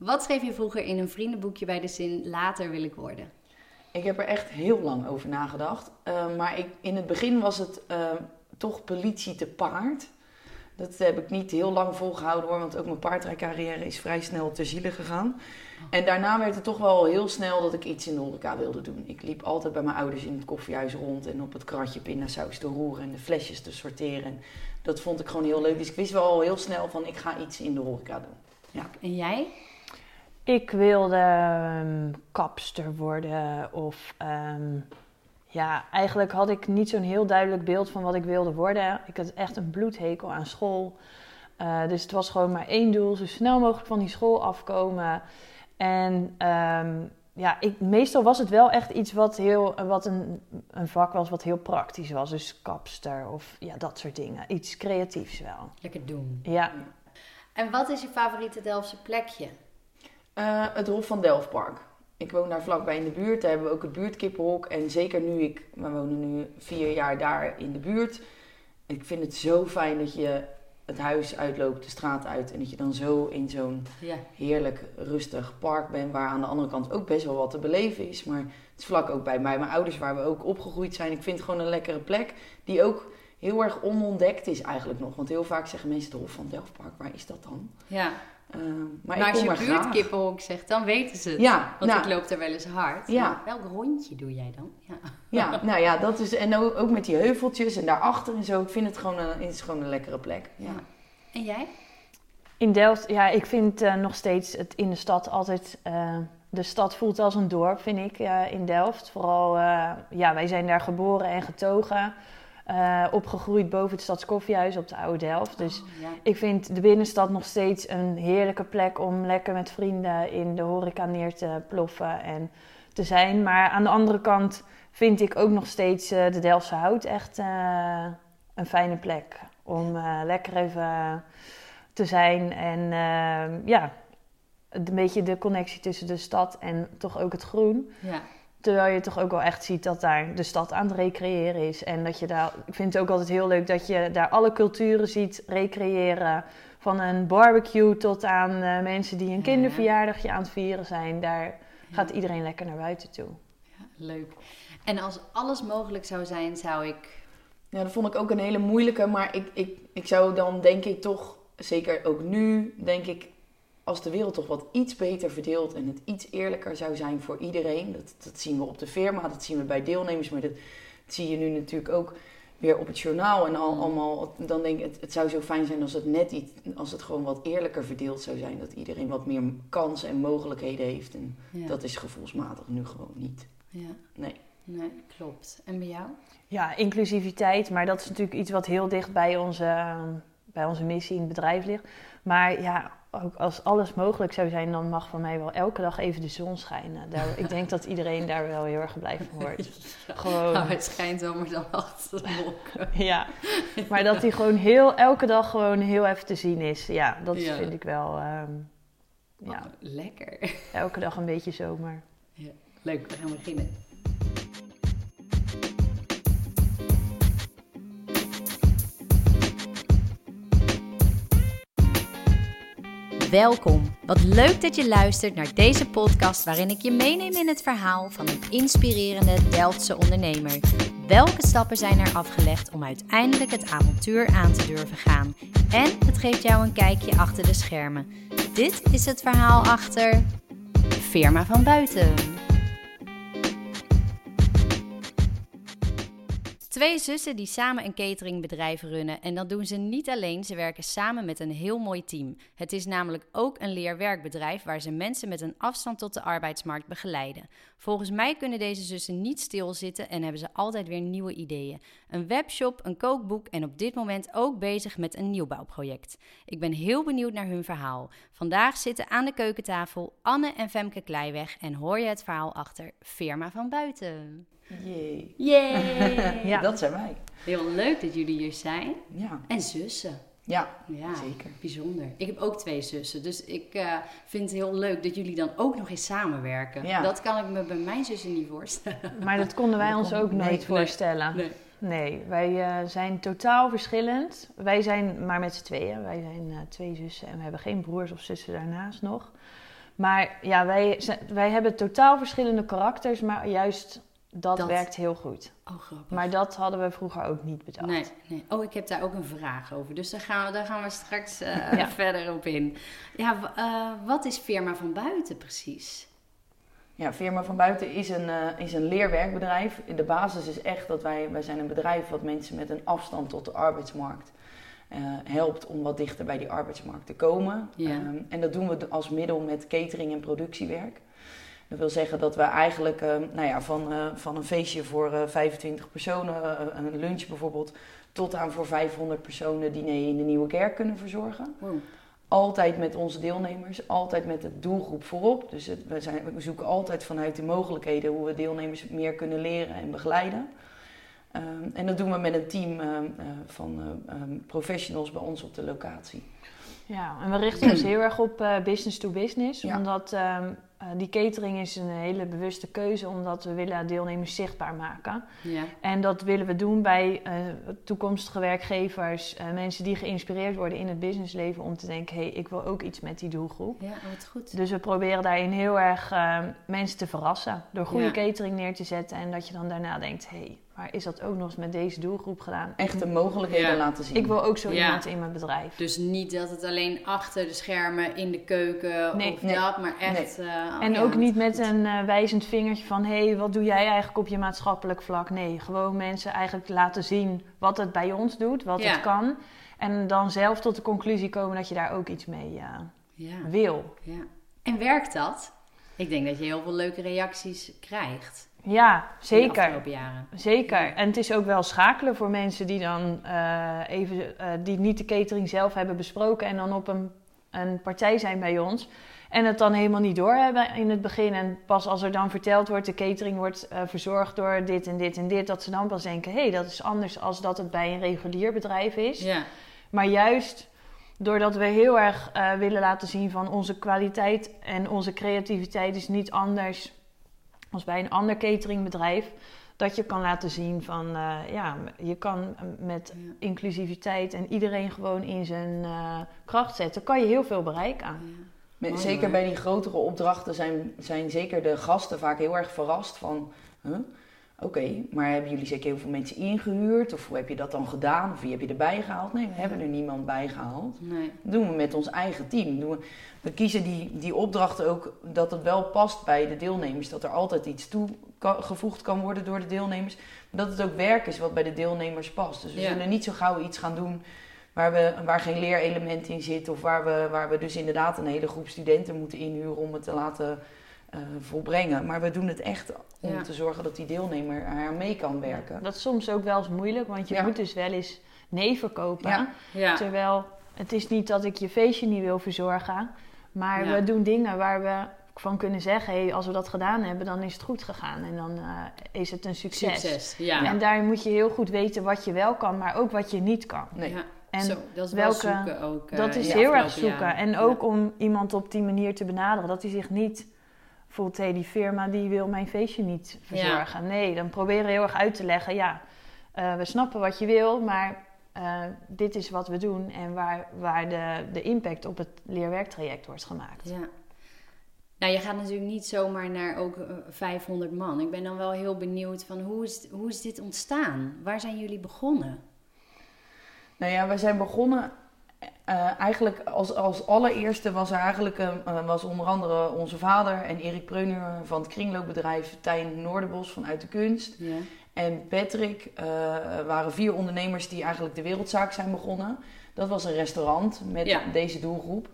Wat schreef je vroeger in een vriendenboekje bij de zin later wil ik worden? Ik heb er echt heel lang over nagedacht. Uh, maar ik, in het begin was het uh, toch politie te paard. Dat heb ik niet heel lang volgehouden hoor, want ook mijn paardrijcarrière is vrij snel ter ziele gegaan. En daarna werd het toch wel heel snel dat ik iets in de horeca wilde doen. Ik liep altijd bij mijn ouders in het koffiehuis rond en op het kratje pindasaus te roeren en de flesjes te sorteren. Dat vond ik gewoon heel leuk. Dus ik wist wel al heel snel van ik ga iets in de horeca doen. Ja. En jij? Ik wilde um, kapster worden of um, ja, eigenlijk had ik niet zo'n heel duidelijk beeld van wat ik wilde worden. Ik had echt een bloedhekel aan school. Uh, dus het was gewoon maar één doel: zo snel mogelijk van die school afkomen. En um, ja, ik, meestal was het wel echt iets wat, heel, wat een, een vak was wat heel praktisch was. Dus kapster of ja, dat soort dingen. Iets creatiefs wel. Lekker doen. Ja. En wat is je favoriete Delftse plekje? Uh, het Hof van Delftpark. Ik woon daar vlakbij in de buurt. Daar hebben we ook het buurtkippenhok. En zeker nu ik, we wonen nu vier jaar daar in de buurt. Ik vind het zo fijn dat je het huis uitloopt, de straat uit. En dat je dan zo in zo'n Ja. heerlijk rustig park bent. Waar aan de andere kant ook best wel wat te beleven is. Maar het is vlak ook bij mij, mijn ouders waar we ook opgegroeid zijn. Ik vind het gewoon een lekkere plek. Die ook heel erg onontdekt is eigenlijk nog. Want heel vaak zeggen mensen de Hof van Delftpark, waar is dat dan? Ja. Uh, maar, als je graag. buurtkippenhok zegt, dan weten ze het. Ja, Want nou, ik loop er wel eens hard. Ja. Welk rondje doe jij dan? Ja. Ja, nou ja, dat is. En ook, ook met die heuveltjes en daarachter en zo. Ik vind het gewoon een, het is gewoon een lekkere plek. Ja. Ja. En jij? In Delft, ja, ik vind eh, nog steeds het in de stad altijd. eh, de stad voelt als een dorp, vind ik, eh, in Delft. Vooral, eh, ja, wij zijn daar geboren en getogen. Eh, opgegroeid boven het Stadskoffiehuis op de Oude Delft. Dus Oh, ja. ik vind de binnenstad nog steeds een heerlijke plek om lekker met vrienden in de horeca neer te ploffen en te zijn. Maar aan de andere kant vind ik ook nog steeds eh, de Delftse Hout echt eh, een fijne plek. Om lekker even te zijn en ja, een beetje de connectie tussen de stad en toch ook het groen. ja. Terwijl je toch ook wel echt ziet dat daar de stad aan het recreëren is. En dat je daar, ik vind het ook altijd heel leuk dat je daar alle culturen ziet recreëren. Van een barbecue tot aan eh, mensen die een Ja. kinderverjaardagje aan het vieren zijn. Daar gaat iedereen lekker naar buiten toe. Ja, leuk. En als alles mogelijk zou zijn, zou ik... Ja, dat vond ik ook een hele moeilijke. Maar ik, ik, ik zou dan denk ik toch, zeker ook nu, denk ik, als de wereld toch wat iets beter verdeeld en het iets eerlijker zou zijn voor iedereen. Dat, dat zien we op de firma, dat zien we bij deelnemers, maar dat, dat zie je nu natuurlijk ook weer op het journaal en al, Mm. allemaal. Dan denk ik, het, het zou zo fijn zijn als het net iets, als het gewoon wat eerlijker verdeeld zou zijn. Dat iedereen wat meer kansen en mogelijkheden heeft. En Ja. dat is gevoelsmatig nu gewoon niet. ja. Nee. Nee, klopt. En bij jou? Ja, inclusiviteit, maar dat is natuurlijk iets wat heel dicht bij onze, bij onze missie in het bedrijf ligt. Maar ja, ook als alles mogelijk zou zijn, dan mag van mij wel elke dag even de zon schijnen. Daar, ik denk dat iedereen daar wel heel erg blij van wordt. Gewoon. Nou, het schijnt wel, maar dan achter de wolken. Ja, maar dat die gewoon heel, elke dag gewoon heel even te zien is. Ja, dat Ja. vind ik wel, ehm, ja, Oh, lekker. elke dag een beetje zomer. Leuk, we gaan beginnen. Welkom. Wat leuk dat je luistert naar deze podcast waarin ik je meeneem in het verhaal van een inspirerende Delftse ondernemer. Welke stappen zijn er afgelegd om uiteindelijk het avontuur aan te durven gaan? En het geeft jou een kijkje achter de schermen. Dit is het verhaal achter Firma van Buiten. Twee zussen die samen een cateringbedrijf runnen. En dat doen ze niet alleen, ze werken samen met een heel mooi team. Het is namelijk ook een leerwerkbedrijf waar ze mensen met een afstand tot de arbeidsmarkt begeleiden. Volgens mij kunnen deze zussen niet stilzitten en hebben ze altijd weer nieuwe ideeën. Een webshop, een kookboek en op dit moment ook bezig met een nieuwbouwproject. Ik ben heel benieuwd naar hun verhaal. Vandaag zitten aan de keukentafel Anne en Femke Kleiweg en hoor je het verhaal achter Firma van Buiten. Jee. Yay! Ja. Dat zijn wij. Heel leuk dat jullie hier zijn. Ja. En zussen. Ja, Ja, zeker. bijzonder. Ik heb ook twee zussen, dus ik eh, vind het heel leuk dat jullie dan ook nog eens samenwerken. Ja. Dat kan ik me bij mijn zussen niet voorstellen. Maar dat konden wij Dat ons kon- ook nee, nooit nee. voorstellen. Nee. Nee, wij eh, zijn totaal verschillend. Wij zijn maar met z'n tweeën. Wij zijn eh, twee zussen en we hebben geen broers of zussen daarnaast nog. Maar ja, wij, wij hebben totaal verschillende karakters, maar juist dat, Dat. werkt heel goed. Oh, grappig. Maar dat hadden we vroeger ook niet bedacht. Nee, nee. Oh, ik heb daar ook een vraag over. Dus daar gaan we, daar gaan we straks eh, Ja. verder op in. Ja, w- eh, wat is firma van buiten precies? Ja, Firma van Buiten is een, eh, is een leerwerkbedrijf. De basis is echt dat wij, wij zijn een bedrijf wat mensen met een afstand tot de arbeidsmarkt eh, helpt om wat dichter bij die arbeidsmarkt te komen. Ja. Ehm, en dat doen we als middel met catering en productiewerk. Dat wil zeggen dat we eigenlijk eh, nou ja, van, eh, van een feestje voor eh, 25 personen, eh, een lunch bijvoorbeeld, tot aan voor 500 personen diner in de Nieuwe Kerk kunnen verzorgen. Wow. Altijd met onze deelnemers, altijd met de doelgroep voorop. Dus het, we, zijn, we zoeken altijd vanuit de mogelijkheden hoe we deelnemers meer kunnen leren en begeleiden. Ehm, en dat doen we met een team ehm, eh, van eh, ehm, professionals bij ons op de locatie. Ja, en we richten ons heel erg op eh, business to business. Ja. Omdat eh, die catering is een hele bewuste keuze, omdat we willen deelnemers zichtbaar maken. Ja. En dat willen we doen bij eh, toekomstige werkgevers, eh, mensen die geïnspireerd worden in het businessleven om te denken, hé, hey, ik wil ook iets met die doelgroep. Ja, oh, wat goed. Dus we proberen daarin heel erg mensen te verrassen door goede Ja. catering neer te zetten en dat je dan daarna denkt, hé, hey, maar is dat ook nog eens met deze doelgroep gedaan? Echt de mogelijkheden Ja. laten zien. Ik wil ook zo Ja. iemand in mijn bedrijf. Dus niet dat het alleen achter de schermen in de keuken Nee. of Nee. dat, maar echt... eh, En ja, ook niet met goed. een eh, wijzend vingertje van... hé, hey, wat doe jij eigenlijk op je maatschappelijk vlak? Nee, gewoon mensen eigenlijk laten zien wat het bij ons doet, wat Ja. het kan. En dan zelf tot de conclusie komen dat je daar ook iets mee eh, Ja, wil. ja. En werkt dat? Ik denk dat je heel veel leuke reacties krijgt. Ja, De zeker. jaren. Zeker. En het is ook wel schakelen voor mensen die dan eh, even... eh, die niet de catering zelf hebben besproken... en dan op een, een partij zijn bij ons... En het dan helemaal niet doorhebben in het begin. En pas als er dan verteld wordt, de catering wordt eh, verzorgd door dit en dit en dit, dat ze dan pas denken: hé, hey, dat is anders als dat het bij een regulier bedrijf is. Ja, Maar juist doordat we heel erg willen laten zien van onze kwaliteit en onze creativiteit is niet anders als bij een ander cateringbedrijf. Dat je kan laten zien van eh, ja, je kan met Ja. inclusiviteit en iedereen gewoon in zijn eh, kracht zetten, kan je heel veel bereiken. ja. Met- zeker bij die grotere opdrachten zijn, zijn zeker de gasten vaak heel erg verrast van... huh? Oké, maar hebben jullie zeker heel veel mensen ingehuurd? Of hoe heb je dat dan gedaan? Of wie heb je erbij gehaald? Nee, we hebben er niemand bij gehaald. Nee. Dat doen we met ons eigen team. Doen we, we kiezen die, die opdrachten ook dat het wel past bij de deelnemers. Dat er altijd iets toegevoegd kan worden door de deelnemers. Maar dat het ook werk is wat bij de deelnemers past. Dus we Ja. zullen niet zo gauw iets gaan doen waar, we, waar geen leerelement in zit. Of waar we, waar we dus inderdaad een hele groep studenten moeten inhuren om het te laten eh, volbrengen. Maar we doen het echt om Ja. te zorgen dat die deelnemer er mee kan werken. Dat is soms ook wel eens moeilijk, want je Ja. moet dus wel eens nee verkopen. Ja. Ja. Terwijl het is niet dat ik je feestje niet wil verzorgen, maar Ja. we doen dingen waar we van kunnen zeggen: hey, als we dat gedaan hebben, dan is het goed gegaan en dan eh, is het een succes. Succes. Ja. En daarin moet je heel goed weten wat je wel kan, maar ook wat je niet kan. Nee. Ja. En Zo, dat is welke- wel zoeken ook. eh, dat in is heel erg zoeken. En Ja. ook om iemand op die manier te benaderen, dat hij zich niet voelt: hé, die firma die wil mijn feestje niet verzorgen. Nee, dan proberen we heel erg uit te leggen: ja, eh, we snappen wat je wil, maar eh, dit is wat we doen en waar, waar de, de impact op het leerwerktraject wordt gemaakt. Ja. Nou, je gaat natuurlijk niet zomaar naar ook eh, 500 man. Ik ben dan wel heel benieuwd van hoe is, hoe is dit ontstaan? Waar zijn jullie begonnen? Nou ja, we zijn begonnen. Eh, eigenlijk als, als allereerste was er eigenlijk eh, eh, was onder andere onze vader en Erik Preuner van het kringloopbedrijf Tijn Noorderbos vanuit de kunst. Ja. En Patrick eh, waren vier ondernemers die eigenlijk de wereldzaak zijn begonnen. Dat was een restaurant met Ja. deze doelgroep.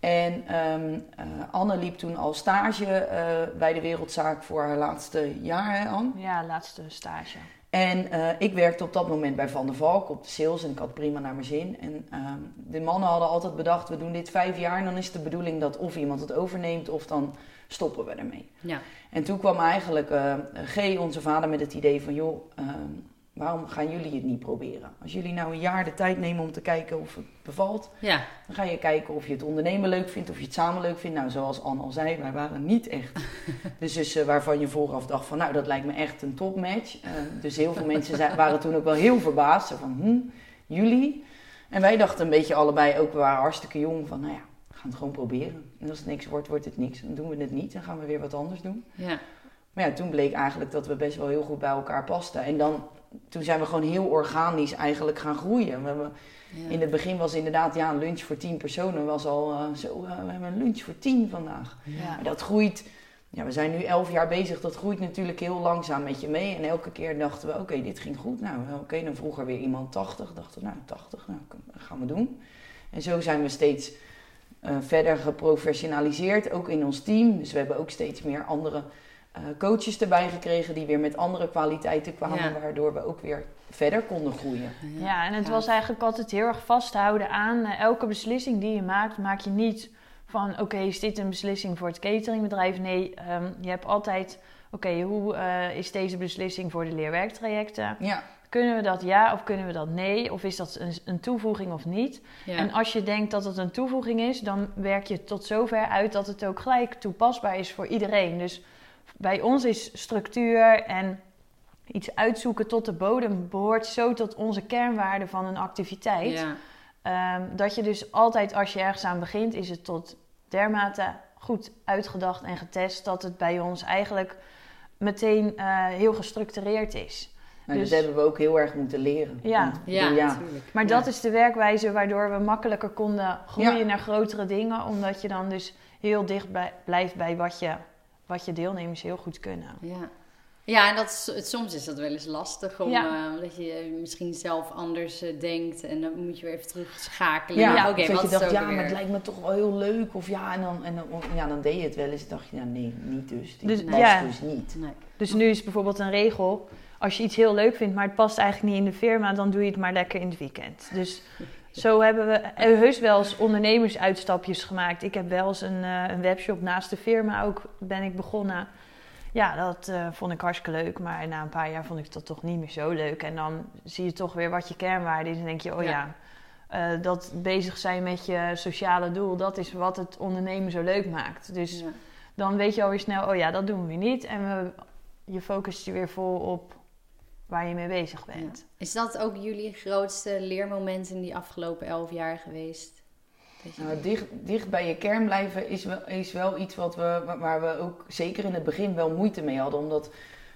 En ehm, eh, Anne liep toen al stage eh, bij de wereldzaak voor haar laatste jaar, hè Anne? Ja, laatste stage. En eh, ik werkte op dat moment bij Van der Valk op de sales en ik had prima naar mijn zin. En ehm, de mannen hadden altijd bedacht, we doen dit vijf jaar en dan is het de bedoeling dat of iemand het overneemt of dan stoppen we ermee. Ja. En toen kwam eigenlijk eh, G, onze vader, met het idee van joh, ehm, waarom gaan jullie het niet proberen? Als jullie nou een jaar de tijd nemen om te kijken of het bevalt, Ja. dan ga je kijken of je het ondernemen leuk vindt, of je het samen leuk vindt. Nou, zoals Anne al zei, wij waren niet echt de zussen waarvan je vooraf dacht van, nou, dat lijkt me echt een topmatch. Eh, dus heel veel mensen zijn, waren toen ook wel heel verbaasd. Zo van, hm, jullie? En wij dachten een beetje allebei, ook we waren hartstikke jong, van, nou ja, gaan het gewoon proberen. En als het niks wordt, wordt het niks. Dan doen we het niet, dan gaan we weer wat anders doen. Ja. Maar ja, toen bleek eigenlijk dat we best wel heel goed bij elkaar pasten. En dan, toen zijn we gewoon heel organisch eigenlijk gaan groeien. We hebben, Ja. In het begin was inderdaad, ja, een lunch voor tien personen was al eh, zo, eh, we hebben een lunch voor tien vandaag. Ja. Maar dat groeit, ja, we zijn nu elf jaar bezig, dat groeit natuurlijk heel langzaam met je mee. En elke keer dachten we, oké, dit ging goed. Nou, oké, dan vroeg er weer iemand 80. Dachten we, nou, 80, nou, dat gaan we doen. En zo zijn we steeds eh, verder geprofessionaliseerd, ook in ons team. Dus we hebben ook steeds meer andere eh, coaches erbij gekregen die weer met andere kwaliteiten kwamen, Ja. waardoor we ook weer verder konden groeien. Ja, en het Ja. was eigenlijk altijd heel erg vasthouden aan eh, elke beslissing die je maakt, maak je niet van oké, is dit een beslissing voor het cateringbedrijf? Nee, ehm, je hebt altijd oké, hoe eh, is deze beslissing voor de leerwerktrajecten? Ja, Kunnen we dat ja of kunnen we dat nee? Of is dat een, een toevoeging of niet? Ja. En als je denkt dat het een toevoeging is, dan werk je tot zover uit dat het ook gelijk toepasbaar is voor iedereen. Dus bij ons is structuur en iets uitzoeken tot de bodem behoort zo tot onze kernwaarden van een activiteit. Ja. Ehm, dat je dus altijd als je ergens aan begint, is het tot dermate goed uitgedacht en getest dat het bij ons eigenlijk meteen eh, heel gestructureerd is. Dus- dat hebben we ook heel erg moeten leren. Ja. Ja, natuurlijk. Maar Ja. dat is de werkwijze waardoor we makkelijker konden groeien Ja. naar grotere dingen. Omdat je dan dus heel dicht bij, blijft bij wat je, wat je deelnemers heel goed kunnen. Ja. Ja, en dat is, het- soms is dat wel eens lastig, om, Ja. eh, dat je misschien zelf anders eh, denkt en dan moet je weer even terugschakelen. Ja, Ja, oké, wat je dacht, ja, maar het lijkt me toch wel heel leuk. Of ja, en dan, en dan, ja, dan deed je het wel eens. dacht je, ja, nee, niet dus. Dit Dus- past ja. dus niet. Nee. Dus nu is bijvoorbeeld een regel. Als je iets heel leuk vindt, maar het past eigenlijk niet in de firma, dan doe je het maar lekker in het weekend. Dus zo hebben we eh, heus wel eens ondernemersuitstapjes gemaakt. Ik heb wel eens een, eh, een webshop naast de firma ook ben ik begonnen. Ja, dat eh, vond ik hartstikke leuk. Maar na een paar jaar vond ik dat toch niet meer zo leuk. En dan zie je toch weer wat je kernwaarde is. En denk je, oh ja, Ja. dat bezig zijn met je sociale doel, dat is wat het ondernemen zo leuk maakt. Dus Ja. dan weet je alweer snel, oh ja, dat doen we niet. En we, je focust je weer vol op waar je mee bezig bent. Ja. Is dat ook jullie grootste leermoment in die afgelopen elf jaar geweest? Nou, dicht, dicht bij je kern blijven is wel, is wel iets wat we, wa- waar we ook zeker in het begin wel moeite mee hadden. Omdat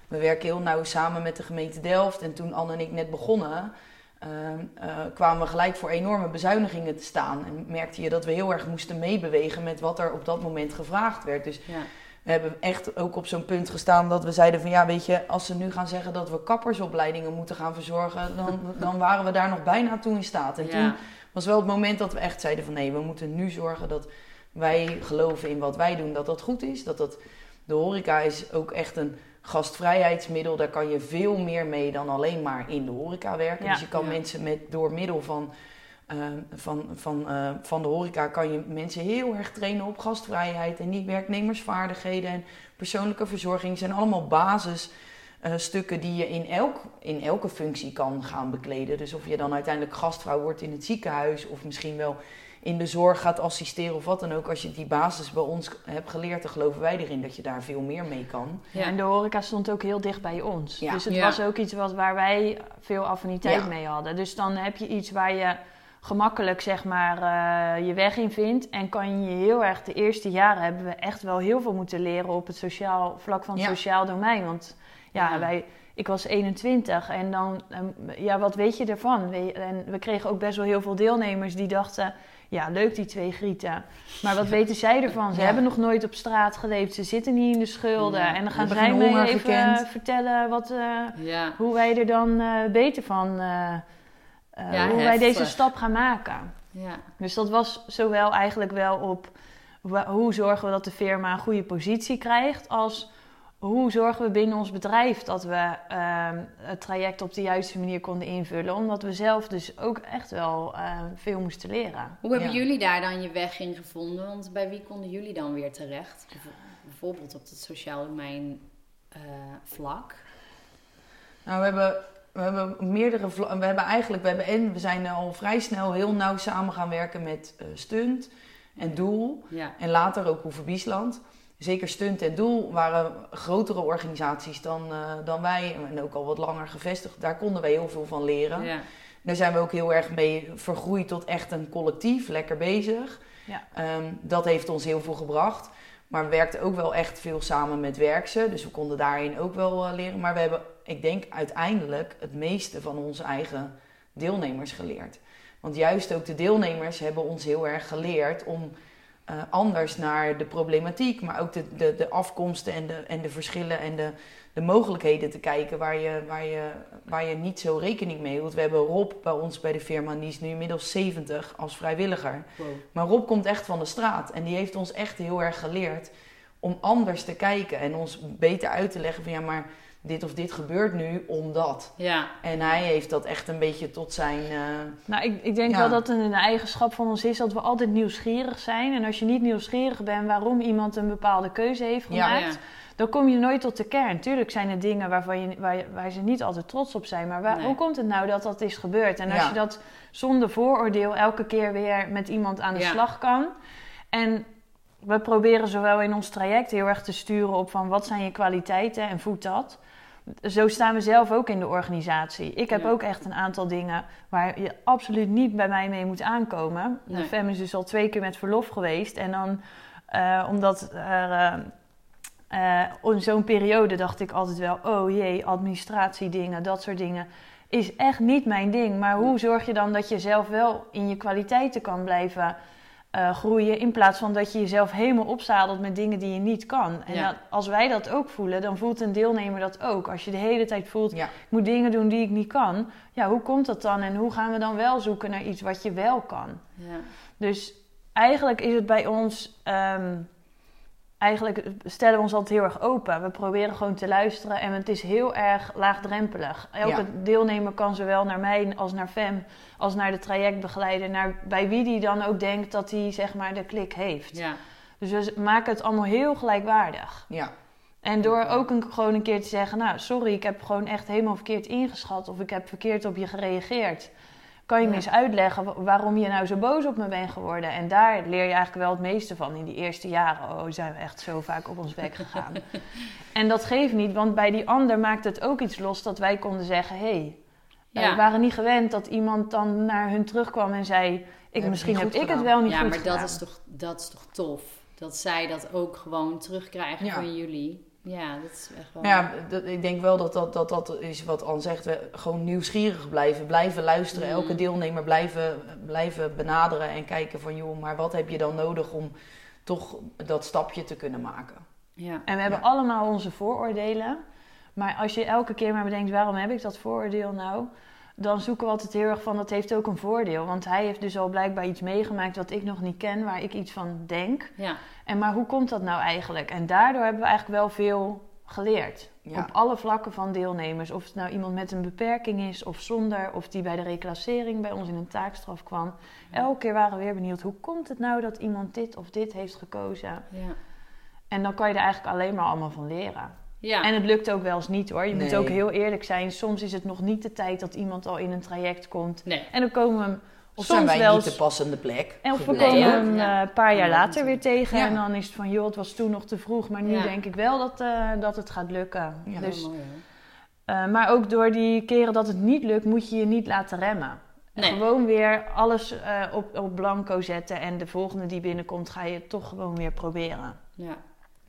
we werken heel nauw samen met de gemeente Delft. En toen Anne en ik net begonnen, ehm, eh, kwamen we gelijk voor enorme bezuinigingen te staan. En merkte je dat we heel erg moesten meebewegen met wat er op dat moment gevraagd werd. Dus ja. We hebben echt ook op zo'n punt gestaan dat we zeiden van ja, weet je, als ze nu gaan zeggen dat we kappersopleidingen moeten gaan verzorgen, dan, dan waren we daar nog bijna toe in staat. En Ja. toen was wel het moment dat we echt zeiden van nee, we moeten nu zorgen dat wij geloven in wat wij doen, dat dat goed is. Dat dat, de horeca is ook echt een gastvrijheidsmiddel. Daar kan je veel meer mee dan alleen maar in de horeca werken. Ja. Dus je kan Ja. mensen met, door middel van, eh, van, van, eh, van de horeca kan je mensen heel erg trainen op gastvrijheid en die werknemersvaardigheden en persoonlijke verzorging zijn allemaal basisstukken die je in, elk, in elke functie kan gaan bekleden. Dus of je dan uiteindelijk gastvrouw wordt in het ziekenhuis of misschien wel in de zorg gaat assisteren of wat dan ook. Als je die basis bij ons hebt geleerd, dan geloven wij erin dat je daar veel meer mee kan. Ja. Ja. En de horeca stond ook heel dicht bij ons. Ja. Dus het Ja. was ook iets wat, waar wij veel affiniteit Ja. mee hadden. Dus dan heb je iets waar je gemakkelijk zeg maar, eh, je weg in vindt. En kan je heel erg, de eerste jaren hebben we echt wel heel veel moeten leren op het sociaal, vlak van het Ja. sociaal domein. Want ja, Ja. wij, ik was 21 en dan, ehm, ja, wat weet je ervan? We- En we kregen ook best wel heel veel deelnemers die dachten... Ja, leuk die twee grieten. Maar wat weten zij ervan? Ze hebben nog nooit op straat geleefd. Ze zitten niet in de schulden. En dan gaan zij mij even vertellen wat, eh, hoe wij er dan eh, beter van... eh, Ja, hoe wij deze stap gaan maken. Ja. Dus dat was zowel eigenlijk wel op... Hoe zorgen we dat de firma een goede positie krijgt... als hoe zorgen we binnen ons bedrijf dat we ehm, het traject op de juiste manier konden invullen. Omdat we zelf dus ook echt wel eh, veel moesten leren. Hoe hebben Ja. jullie daar dan je weg in gevonden? Want bij wie konden jullie dan weer terecht? Bijv- Bijvoorbeeld op het sociaal domein eh, vlak. Nou, we hebben, we hebben meerdere We hebben eigenlijk, we hebben en we zijn al vrij snel heel nauw samen gaan werken met eh, Stunt en Doel. Ja. En later ook Hoeve Biesland. Zeker Stunt en Doel waren grotere organisaties dan, eh, dan wij. En ook al wat langer gevestigd. Daar konden wij heel veel van leren. Ja. Daar zijn we ook heel erg mee vergroeid tot echt een collectief. Lekker bezig. Ja. Ehm, dat heeft ons heel veel gebracht. Maar we werkten ook wel echt veel samen met werksen. Dus we konden daarin ook wel eh, leren. Maar we hebben, ik denk, uiteindelijk het meeste van onze eigen deelnemers geleerd. Want juist ook de deelnemers hebben ons heel erg geleerd om eh, anders naar de problematiek, maar ook de, de, de afkomsten en de, en de verschillen en de, de mogelijkheden te kijken waar je, waar, je, waar je niet zo rekening mee hield. We hebben Rob bij ons bij de firma, en die is nu inmiddels 70 als vrijwilliger. Wow. Maar Rob komt echt van de straat en die heeft ons echt heel erg geleerd om anders te kijken en ons beter uit te leggen van ja, maar dit of dit gebeurt nu omdat. Ja, En hij heeft dat echt een beetje tot zijn. eh, Nou, ik, ik denk Ja. wel dat het een eigenschap van ons is dat we altijd nieuwsgierig zijn. En als je niet nieuwsgierig bent waarom iemand een bepaalde keuze heeft Ja. gemaakt, Ja. Dan kom je nooit tot de kern. Tuurlijk zijn er dingen waarvan je, waar, waar ze niet altijd trots op zijn. Maar waar, Nee. hoe komt het nou dat dat is gebeurd? En als Ja. je dat zonder vooroordeel elke keer weer met iemand aan de Ja. slag kan. En we proberen zowel in ons traject heel erg te sturen op van wat zijn je kwaliteiten en voed dat. Zo staan we zelf ook in de organisatie. Ik heb Ja. ook echt een aantal dingen waar je absoluut niet bij mij mee moet aankomen. Nee. Fem is dus al twee keer met verlof geweest. En dan, eh, omdat er eh, eh, in zo'n periode dacht ik altijd wel... oh jee, administratiedingen, dat soort dingen... is echt niet mijn ding. Maar hoe zorg je dan dat je zelf wel in je kwaliteiten kan blijven eh, groeien... in plaats van dat je jezelf helemaal opzadelt met dingen die je niet kan. En Ja. dat- als wij dat ook voelen, dan voelt een deelnemer dat ook. Als je de hele tijd voelt, ja. ik moet dingen doen die ik niet kan. Ja, hoe komt dat dan? En hoe gaan we dan wel zoeken naar iets wat je wel kan? ja. Dus eigenlijk is het bij ons. ehm, eigenlijk stellen we ons altijd heel erg open. We proberen gewoon te luisteren en het is heel erg laagdrempelig. Elke Ja. deelnemer kan zowel naar mij als naar FEM, als naar de trajectbegeleider, naar bij wie die dan ook denkt dat hij zeg maar de klik heeft. ja. Dus we maken het allemaal heel gelijkwaardig. ja. En door ook een, gewoon een keer te zeggen, nou sorry, ik heb gewoon echt helemaal verkeerd ingeschat of ik heb verkeerd op je gereageerd. Kan je me Ja. eens uitleggen wa- waarom je nou zo boos op me bent geworden? En daar leer je eigenlijk wel het meeste van. In die eerste jaren oh, zijn we echt zo vaak op ons bek gegaan. en dat geeft niet, want bij die ander maakt het ook iets los dat wij konden zeggen... hé, hey, Ja. we waren niet gewend dat iemand dan naar hun terugkwam en zei... Ik, misschien heb goed ik het wel niet ja, goed maar gedaan. dat is, toch, dat is toch tof? Dat zij dat ook gewoon terugkrijgen Ja. van jullie. Ja, dat is echt wel... Maar ja, dat, ik denk wel dat dat, dat dat is wat Anne zegt. We gewoon nieuwsgierig blijven, blijven luisteren. Mm. Elke deelnemer blijven, blijven benaderen en kijken van... joh, maar wat heb je dan nodig om toch dat stapje te kunnen maken? Ja. En we hebben Ja. allemaal onze vooroordelen. Maar als je elke keer maar bedenkt, waarom heb ik dat vooroordeel nou? Dan zoeken we altijd heel erg van, dat heeft ook een voordeel. Want hij heeft dus al blijkbaar iets meegemaakt wat ik nog niet ken, waar ik iets van denk. ja. En maar hoe komt dat nou eigenlijk? En daardoor hebben we eigenlijk wel veel geleerd. Ja. Op alle vlakken van deelnemers. Of het nou iemand met een beperking is of zonder. Of die bij de reclassering bij ons in een taakstraf kwam. Elke keer waren we weer benieuwd, hoe komt het nou dat iemand dit of dit heeft gekozen? Ja. En dan kan je er eigenlijk alleen maar allemaal van leren. Ja. En het lukt ook wel eens niet hoor. Je moet ook heel eerlijk zijn. Soms is het nog niet de tijd dat iemand al in een traject komt. Nee. En dan komen we hem Of soms zijn wij wel niet de passende plek? en of we komen hem Ja. eh, een paar jaar Ja, later weer tegen. Ja. En dan is het van, joh, het was toen nog te vroeg. Maar nu Ja. denk ik wel dat, eh, dat het gaat lukken. Ja. Dus, mooi, eh, maar ook door die keren dat het niet lukt, moet je je niet laten remmen. Nee. Gewoon weer alles eh, op, op blanco zetten. En de volgende die binnenkomt, ga je toch gewoon weer proberen. Ja.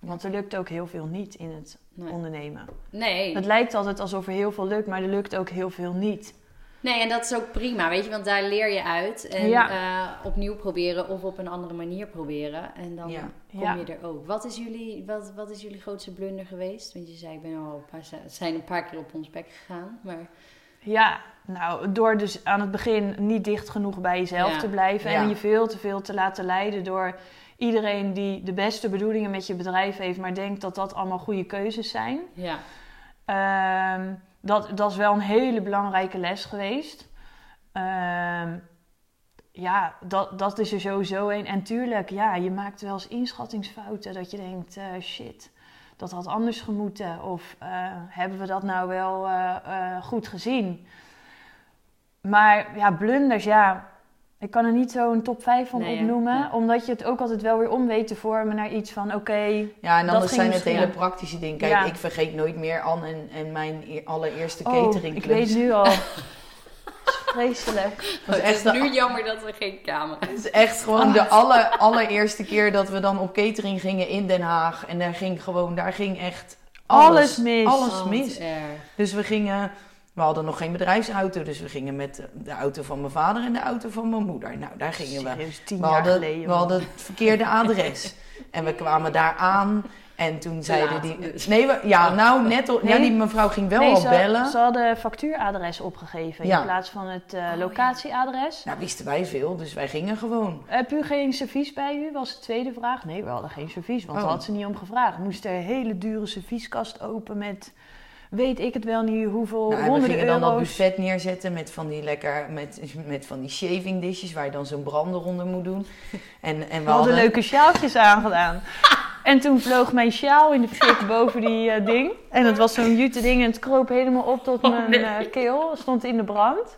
Want er lukt ook heel veel niet in het Nee. ondernemen. Nee. Het lijkt altijd alsof er heel veel lukt, maar er lukt ook heel veel niet. nee, en dat is ook prima, weet je, want daar leer je uit. En Ja. eh, opnieuw proberen of op een andere manier proberen. En dan Ja. kom Ja. je er ook. Wat is, jullie, wat, wat is jullie grootste blunder geweest? Want je zei, ik ben al een paar, zijn een paar keer op ons bek gegaan. Maar Ja, nou, door dus aan het begin niet dicht genoeg bij jezelf Ja. te blijven Ja. en je veel te veel te laten leiden door iedereen die de beste bedoelingen met je bedrijf heeft, maar denkt dat dat allemaal goede keuzes zijn. ja, Ehm, dat, dat is wel een hele belangrijke les geweest. Ehm, ja, dat, dat is er sowieso een. En tuurlijk, ja, je maakt wel eens inschattingsfouten. Dat je denkt, eh, shit, dat had anders gemoeten. Of eh, hebben we dat nou wel eh, goed gezien? Maar ja, blunders, ja... Ik kan er niet zo een top 5 van Nee, opnoemen. Ja. Omdat je het ook altijd wel weer om weet te vormen naar iets van... Oké, Ja, en dan zijn het misschien- hele praktische dingen. Kijk, Ja. ik vergeet nooit meer Anne en, en mijn e- allereerste oh, catering ik weet nu al... vreselijk. het echt is de- nu jammer dat we geen camera Het is echt gewoon de aller, allereerste keer dat we dan op catering gingen in Den Haag. En daar ging gewoon, daar ging echt alles, Alles mis. Alles Oh, mis. Dus we gingen, we hadden nog geen bedrijfsauto, dus we gingen met de auto van mijn vader en de auto van mijn moeder. Nou, daar gingen we. Serieus, tien We jaar hadden, geleden. we man. hadden het verkeerde adres. En we kwamen daar aan. En toen zeiden die. dus. Nee, we, ja, nou net. al- Ja, die mevrouw ging wel nee, al ze, bellen. ze hadden factuuradres opgegeven Ja. in plaats van het eh, ja. locatieadres. Nou, wisten wij veel, dus wij gingen gewoon. Heb u geen servies bij u? Was de tweede vraag. Nee, we hadden geen servies, want Oh. daar had ze niet om gevraagd. Moest er een hele dure servieskast open met, weet ik het wel niet, hoeveel Nou, we honderden gingen dan dat buffet neerzetten met van die lekker, met, met van die shaving dishes waar je dan zo'n brander onder moet doen. En, en we We hadden leuke sjaaltjes aangedaan. En toen vloog mijn sjaal in de fik boven die eh, ding. En het was zo'n jute ding en het kroop helemaal op tot Oh, mijn eh, keel. Stond in de brand.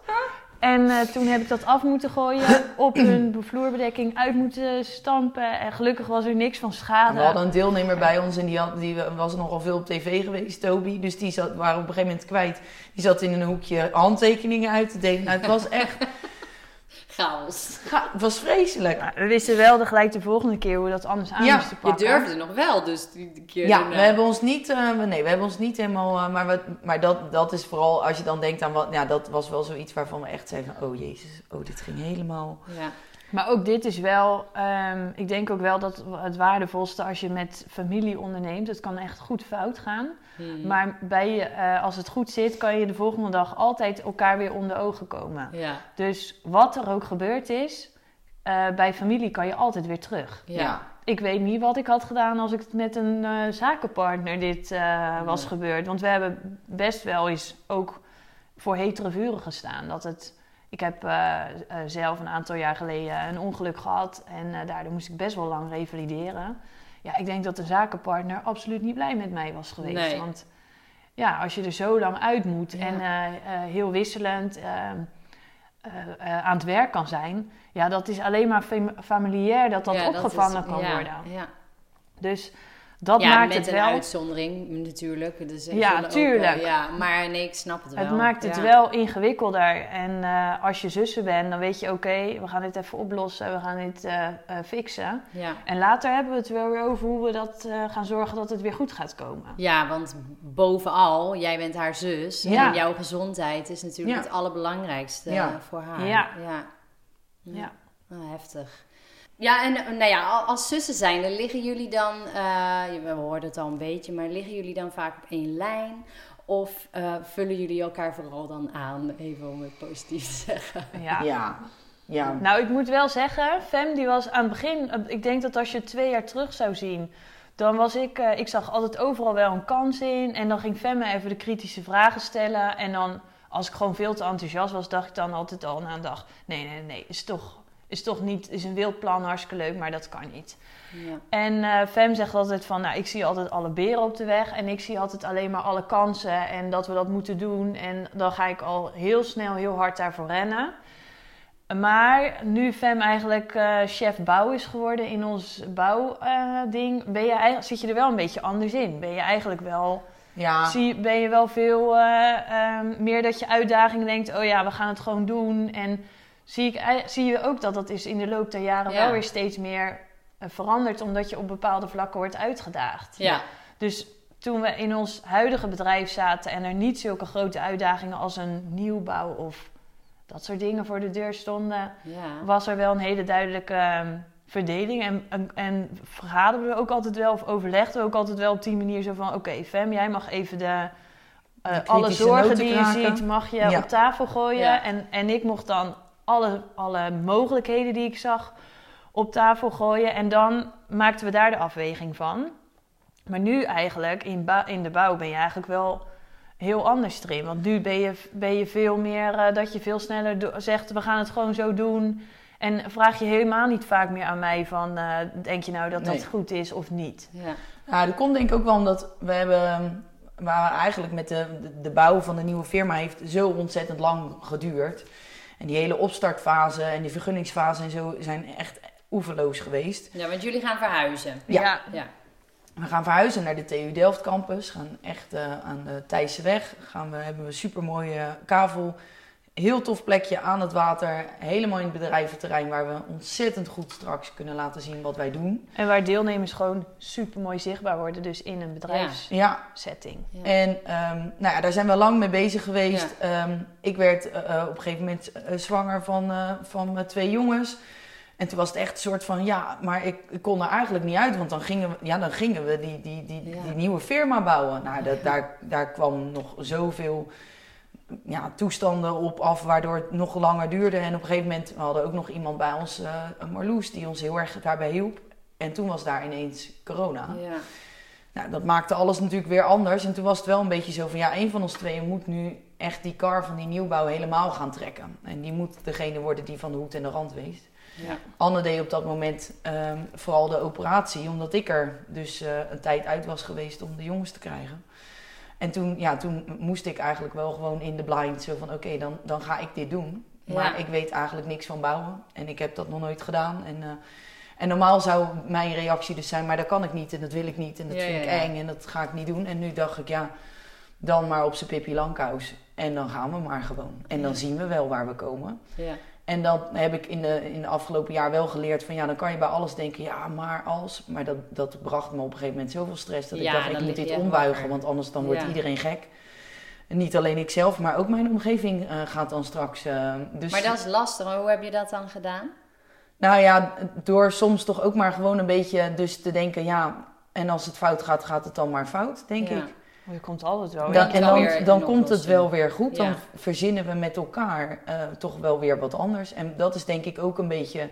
En eh, toen heb ik dat af moeten gooien, op hun vloerbedekking uit moeten stampen. En gelukkig was er niks van schade. we hadden een deelnemer bij ons en die, had, die was nogal veel op tv geweest, Toby. Dus die zat, waren op een gegeven moment kwijt. Die zat in een hoekje handtekeningen uit te delen. Nou, het was echt, Chaos. ga- was vreselijk. Maar we wisten wel de, gelijk de volgende keer hoe we dat anders aan Ja, moesten Je pakken. durfde nog wel, dus die keer Ja, daarna. we hebben ons niet, eh, we- nee, we hebben ons niet helemaal, eh, maar, we, maar dat, dat is vooral als je dan denkt aan wat, ja, dat was wel zoiets waarvan we echt zeiden van, oh jezus, oh dit ging helemaal. Ja. Maar ook dit is wel, ehm, ik denk ook wel dat het waardevolste als je met familie onderneemt. Het kan echt goed fout gaan. Hmm. Maar bij je, eh, als het goed zit, kan je de volgende dag altijd elkaar weer onder ogen komen. Ja, Dus wat er ook gebeurd is, eh, bij familie kan je altijd weer terug. ja. Ik weet niet wat ik had gedaan als ik het met een eh, zakenpartner dit eh, was gebeurd. Want we hebben best wel eens ook voor hetere vuren gestaan. Dat het, ik heb eh, eh, zelf een aantal jaar geleden een ongeluk gehad en eh, daardoor moest ik best wel lang revalideren. Ja, ik denk dat de zakenpartner absoluut niet blij met mij was geweest. Nee. Want ja, als je er zo lang uit moet Ja. en heel wisselend aan het werk kan zijn, ja, dat is alleen maar fam- familiair dat dat Ja, opgevangen is- kan ja, worden. Ja, Dus dat ja maakt met het een wel. uitzondering natuurlijk. Dus Ja, ook, tuurlijk. eh, ja, maar nee, ik snap het wel. Het maakt het Ja. wel ingewikkelder. En eh, als je zussen bent, dan weet je: oké, we gaan dit even oplossen, we gaan dit eh, eh, fixen. Ja. En later hebben we het wel weer over hoe we dat eh, gaan zorgen dat het weer goed gaat komen. ja, want bovenal, jij bent haar zus. Ja. En jouw gezondheid is natuurlijk het allerbelangrijkste eh, voor haar. Ja. ja. Ja. Ah, heftig. Ja, en eh, nou ja, al- als zussen zijn, dan liggen jullie dan, eh, we hoorden het al een beetje, maar liggen jullie dan vaak op één lijn? Of eh, vullen jullie elkaar vooral dan aan, even om het positief te zeggen? Ja. Ja, ja. Nou, ik moet wel zeggen, Fem die was aan het begin... Ik denk dat als je twee jaar terug zou zien... Dan was ik... eh, ik zag altijd overal wel een kans in. En dan ging Fem me even de kritische vragen stellen. En dan, als ik gewoon veel te enthousiast was... dacht ik dan altijd al na een dag... Nee, nee, nee, is toch, is toch niet... Is een wild plan hartstikke leuk, maar dat kan niet. Ja. En eh Fem zegt altijd van, nou, ik zie altijd alle beren op de weg en ik zie altijd alleen maar alle kansen en dat we dat moeten doen. En dan ga ik al heel snel, heel hard daarvoor rennen. Maar nu Fem eigenlijk eh, chef bouw is geworden in ons bouwding, ben je zit je er wel een beetje anders in. Ben je eigenlijk wel, ja. zie, ben je wel veel eh, ehm, meer dat je uitdagingen denkt, oh ja, we gaan het gewoon doen. En zie, ik, zie je ook dat dat is in de loop der jaren Ja. wel weer steeds meer eh, verandert, omdat je op bepaalde vlakken wordt uitgedaagd. Ja. Dus toen we in ons huidige bedrijf zaten en er niet zulke grote uitdagingen als een nieuwbouw of dat soort dingen voor de deur stonden, ja. was er wel een hele duidelijke ehm, verdeling. En, en, en vergaderden we ook altijd wel, of overlegden we ook altijd wel op die manier zo van: oké, Fem, jij mag even de. eh, De alle zorgen die je ziet, mag je Ja. op tafel gooien. Ja. En, en ik mocht dan alle, alle mogelijkheden die ik zag op tafel gooien. En dan maakten we daar de afweging van. Maar nu eigenlijk, in, in de bouw ben je eigenlijk wel heel anders erin. Want nu ben je, ben je veel meer, eh, dat je veel sneller zegt, we gaan het gewoon zo doen. En vraag je helemaal niet vaak meer aan mij van, eh, denk je nou dat Nee. dat goed is of niet? ja. Ja, dat komt denk ik ook wel omdat we hebben... Maar eigenlijk met de, de, de bouw van de nieuwe firma heeft zo ontzettend lang geduurd. En die hele opstartfase en die vergunningsfase en zo zijn echt oeverloos geweest. Ja, want jullie gaan verhuizen. Ja. Ja. We gaan verhuizen naar de TU Delft campus. Gaan echt eh, aan de Thijssenweg. Gaan we, hebben we een supermooie kavel. Heel tof plekje aan het water. Helemaal in het bedrijventerrein waar we ontzettend goed straks kunnen laten zien wat wij doen. En waar deelnemers gewoon super mooi zichtbaar worden, dus in een bedrijfssetting. Ja. En ehm, nou ja, daar zijn we lang mee bezig geweest. Ehm, ik werd uh, op een gegeven moment uh, zwanger van, uh, van mijn twee jongens. En toen was het echt een soort van, ja, maar ik, ik, kon er eigenlijk niet uit. Want dan gingen we, ja, dan gingen we die, die, die, ja. die nieuwe firma bouwen. Nou, dat, daar, daar kwam nog zoveel ja, toestanden op af, waardoor het nog langer duurde. En op een gegeven moment we hadden ook nog iemand bij ons, uh, Marloes, die ons heel erg daarbij hielp. En toen was daar ineens corona. Ja. Nou, dat maakte alles natuurlijk weer anders. En toen was het wel een beetje zo van, ja, een van ons tweeën moet nu echt die kar van die nieuwbouw helemaal gaan trekken. En die moet degene worden die van de hoed en de rand weest. Ja. Anne deed op dat moment um, vooral de operatie, omdat ik er dus uh, een tijd uit was geweest om de jongens te krijgen. En toen, ja, toen moest ik eigenlijk wel gewoon in de blind zo van oké, okay, dan, dan ga ik dit doen. Maar ja. ik weet eigenlijk niks van bouwen en ik heb dat nog nooit gedaan. En, uh, en normaal zou mijn reactie dus zijn, maar dat kan ik niet en dat wil ik niet en dat Ja, vind ik eng en dat ga ik niet doen. En nu dacht ik, ja, dan maar op zijn Pippi Langkous. En dan gaan we maar gewoon. En dan zien we wel waar we komen. Ja. En dan heb ik in de, in de afgelopen jaar wel geleerd van ja, dan kan je bij alles denken, ja, maar als. Maar dat, dat bracht me op een gegeven moment zoveel stress dat Ja, ik dacht, ik moet dit ombuigen, wakker. want anders dan wordt Ja. iedereen gek. En niet alleen ik zelf, maar ook mijn omgeving eh, gaat dan straks. eh, dus, Maar dat is lastig. maar Hoe heb je dat dan gedaan? Nou ja, door soms toch ook maar gewoon een beetje dus te denken, ja, en als het fout gaat, gaat het dan maar fout, denk Ja. ik. Maar je komt altijd wel. Dan, en dan, komt het wel weer goed. Dan Ja. verzinnen we met elkaar eh, toch wel weer wat anders. En dat is denk ik ook een beetje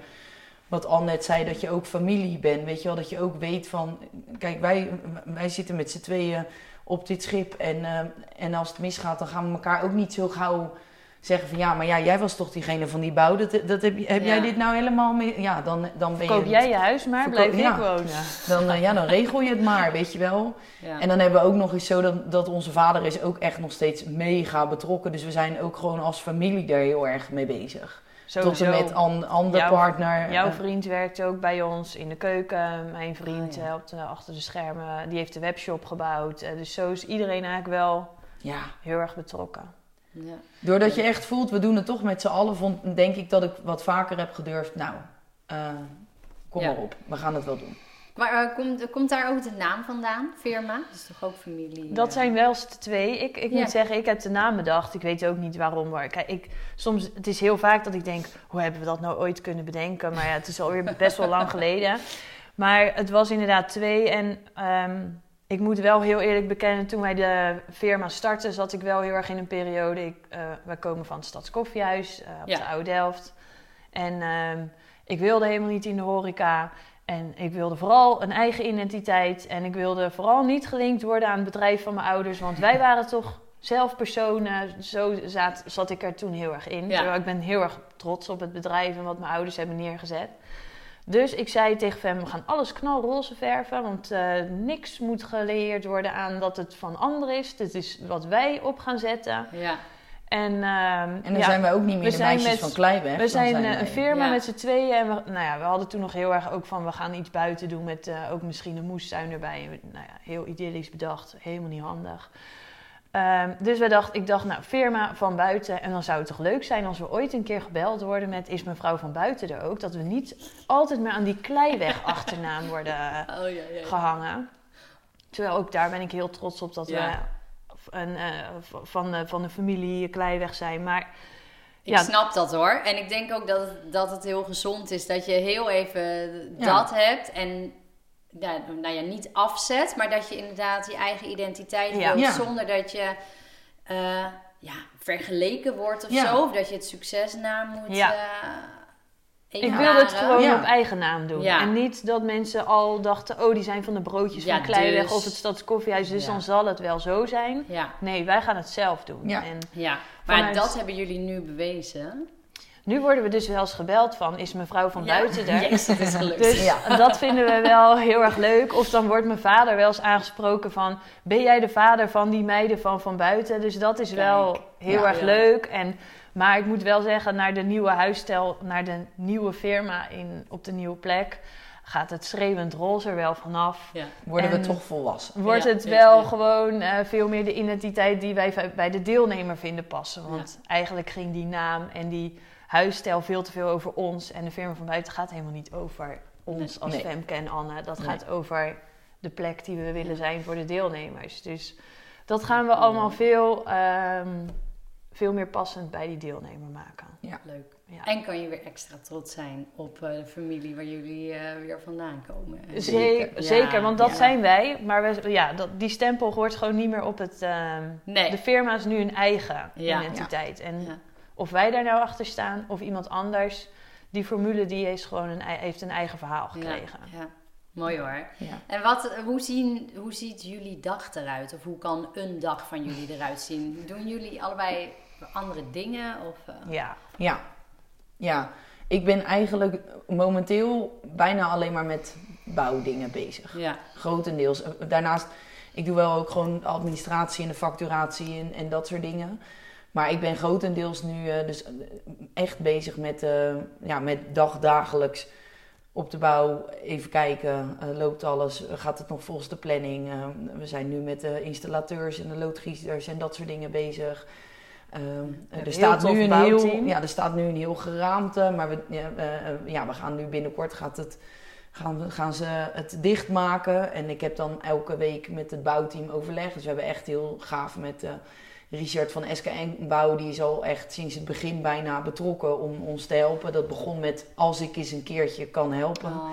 wat Anne net zei, dat je ook familie bent. Weet je wel, dat je ook weet van... Kijk, wij, wij zitten met z'n tweeën op dit schip. En, eh, en als het misgaat, dan gaan we elkaar ook niet zo gauw zeggen van... Ja, maar ja, jij was toch diegene van die bouw. Dat, dat heb, heb Ja. jij dit nou helemaal mee? Ja, dan, dan ben je... Koop jij je huis maar, Verkoop- blijf ja. ik wonen. Dan, eh, ja, dan regel je het maar, weet je wel. Ja. En dan hebben we ook nog eens zo dat, dat onze vader is ook echt nog steeds mega betrokken. Dus we zijn ook gewoon als familie daar heel erg mee bezig. Sowieso. Tot en met an, ander Jouw- partner. Jouw eh, vriend werkt ook bij ons in de keuken. Mijn vriend Ah, helpt eh, achter de schermen. Die heeft de webshop gebouwd. Dus zo is iedereen eigenlijk wel ja, heel erg betrokken. Ja. doordat je echt voelt, we doen het toch met z'n allen, vond, denk ik dat ik wat vaker heb gedurfd. Nou, eh, kom Ja. maar op, we gaan het wel doen. Maar eh, komt, komt daar ook de naam vandaan, firma? Dat is toch ook familie? Dat eh? zijn wel eens de twee. Ik, ik Ja. moet zeggen, ik heb de naam bedacht. Ik weet ook niet waarom. Maar kijk, ik, soms, het is heel vaak dat ik denk, hoe hebben we dat nou ooit kunnen bedenken? Maar ja, het is alweer best wel lang geleden. Maar het was inderdaad twee. En ehm, ik moet wel heel eerlijk bekennen, toen wij de firma startten, zat ik wel heel erg in een periode. Ik, eh, wij komen van het Stadskoffiehuis eh, op Ja. de Oude Delft. En ehm, ik wilde helemaal niet in de horeca. En ik wilde vooral een eigen identiteit. En ik wilde vooral niet gelinkt worden aan het bedrijf van mijn ouders. Want wij waren toch zelf personen. Zo zat, zat ik er toen heel erg in. Ja. Terwijl ik ben heel erg trots op het bedrijf en wat mijn ouders hebben neergezet. Dus ik zei tegen Fem, we gaan alles knalroze verven. Want eh, niks moet geleerd worden aan dat het van anderen is. Dit is wat wij op gaan zetten. Ja. En, ehm, En dan ja, zijn we ook niet meer de meisjes met- van Kleiweg. we zijn wij- een firma Ja. met z'n tweeën. En we, nou ja, we hadden toen nog heel erg ook van... we gaan iets buiten doen met eh, ook misschien een moestuin erbij. Nou ja, heel idyllisch bedacht. Helemaal niet handig. Ehm, dus we dacht, ik dacht, nou, firma van buiten. En dan zou het toch leuk zijn als we ooit een keer gebeld worden met... is mevrouw van buiten er ook? Dat we niet altijd meer aan die kleiweg achternaam worden Oh ja, ja. gehangen. Terwijl ook daar ben ik heel trots op dat we een, eh, van, de, van de familie Kleiweg zijn. Maar Ik snap dat hoor. En ik denk ook dat het, dat het heel gezond is dat je heel even dat hebt. En ja, nou ja, niet afzet, maar dat je inderdaad je eigen identiteit Ja. wilt. Zonder dat je eh, ja, vergeleken wordt of zo. Of dat je het succes na moet Ja. eh, Ik wilde het gewoon Ja. op eigen naam doen. Ja. En niet dat mensen al dachten, oh, die zijn van de broodjes Ja, van Kleiweg dus. of het Stadskoffiehuis, dus dan zal het wel zo zijn. Nee, wij gaan het zelf doen. En ja. maar Vanuit- dat hebben jullie nu bewezen. Nu worden we dus wel eens gebeld van, is mevrouw van Ja. buiten er? Yes, dat is gelukt. Dus Ja. dat vinden we wel heel erg leuk. Of dan wordt mijn vader wel eens aangesproken van... ben jij de vader van die meiden van Van Buiten? Dus dat is wel heel Ja. erg Ja. leuk. En, maar ik moet wel zeggen, naar de nieuwe huisstijl... naar de nieuwe firma in, op de nieuwe plek... gaat het schreeuwend roze er wel vanaf. Ja. Worden En- we toch volwassen? Wordt Ja, het ja, wel ja. gewoon eh, veel meer de identiteit die wij bij de deelnemer vinden passen. Want eigenlijk ging die naam en die huisstijl veel te veel over ons. En de firma van buiten gaat helemaal niet over ons Nee. als Nee. Femke en Anne. Dat Nee. gaat over de plek die we willen zijn voor de deelnemers. Dus dat gaan we allemaal veel, ehm, veel meer passend bij die deelnemer maken. Leuk. Ja. En kan je weer extra trots zijn op eh, de familie waar jullie eh, weer vandaan komen. En- Zeker, Ja, zeker, want dat ja. zijn wij. Maar we, ja, dat, die stempel hoort gewoon niet meer op het... ehm, Nee. De firma is nu een eigen Ja. identiteit. En Ja. Of wij daar nou achter staan of iemand anders, die formule die is gewoon een, heeft een eigen verhaal gekregen. Ja, ja. Mooi hoor. Ja. En wat, hoe, zien, hoe ziet jullie dag eruit? Of hoe kan een dag van jullie eruit zien? Doen jullie allebei andere dingen? Of, eh, Ja. Ja. ja, ik ben eigenlijk momenteel bijna alleen maar met bouwdingen bezig. ja. Grotendeels. Eh, Daarnaast, ik doe wel ook gewoon administratie en de facturatie en, en dat soort dingen. Maar ik ben grotendeels nu eh, dus eh, echt bezig met, eh, ja, met dagdagelijks op de bouw. Even kijken, loopt alles? Gaat het nog volgens de planning? We zijn nu met de installateurs en de loodgieters en dat soort dingen bezig. Er, staat nu een heel, ja, er staat nu een heel geraamte, maar we, ja, ja, we gaan nu binnenkort gaat het, gaan, gaan ze het dichtmaken. En ik heb dan elke week met het bouwteam overleg. Dus we hebben echt heel gaaf met Richard van SKN Bouw. Die is al echt sinds het begin bijna betrokken om ons te helpen. Dat begon met als ik eens een keertje kan helpen. Oh,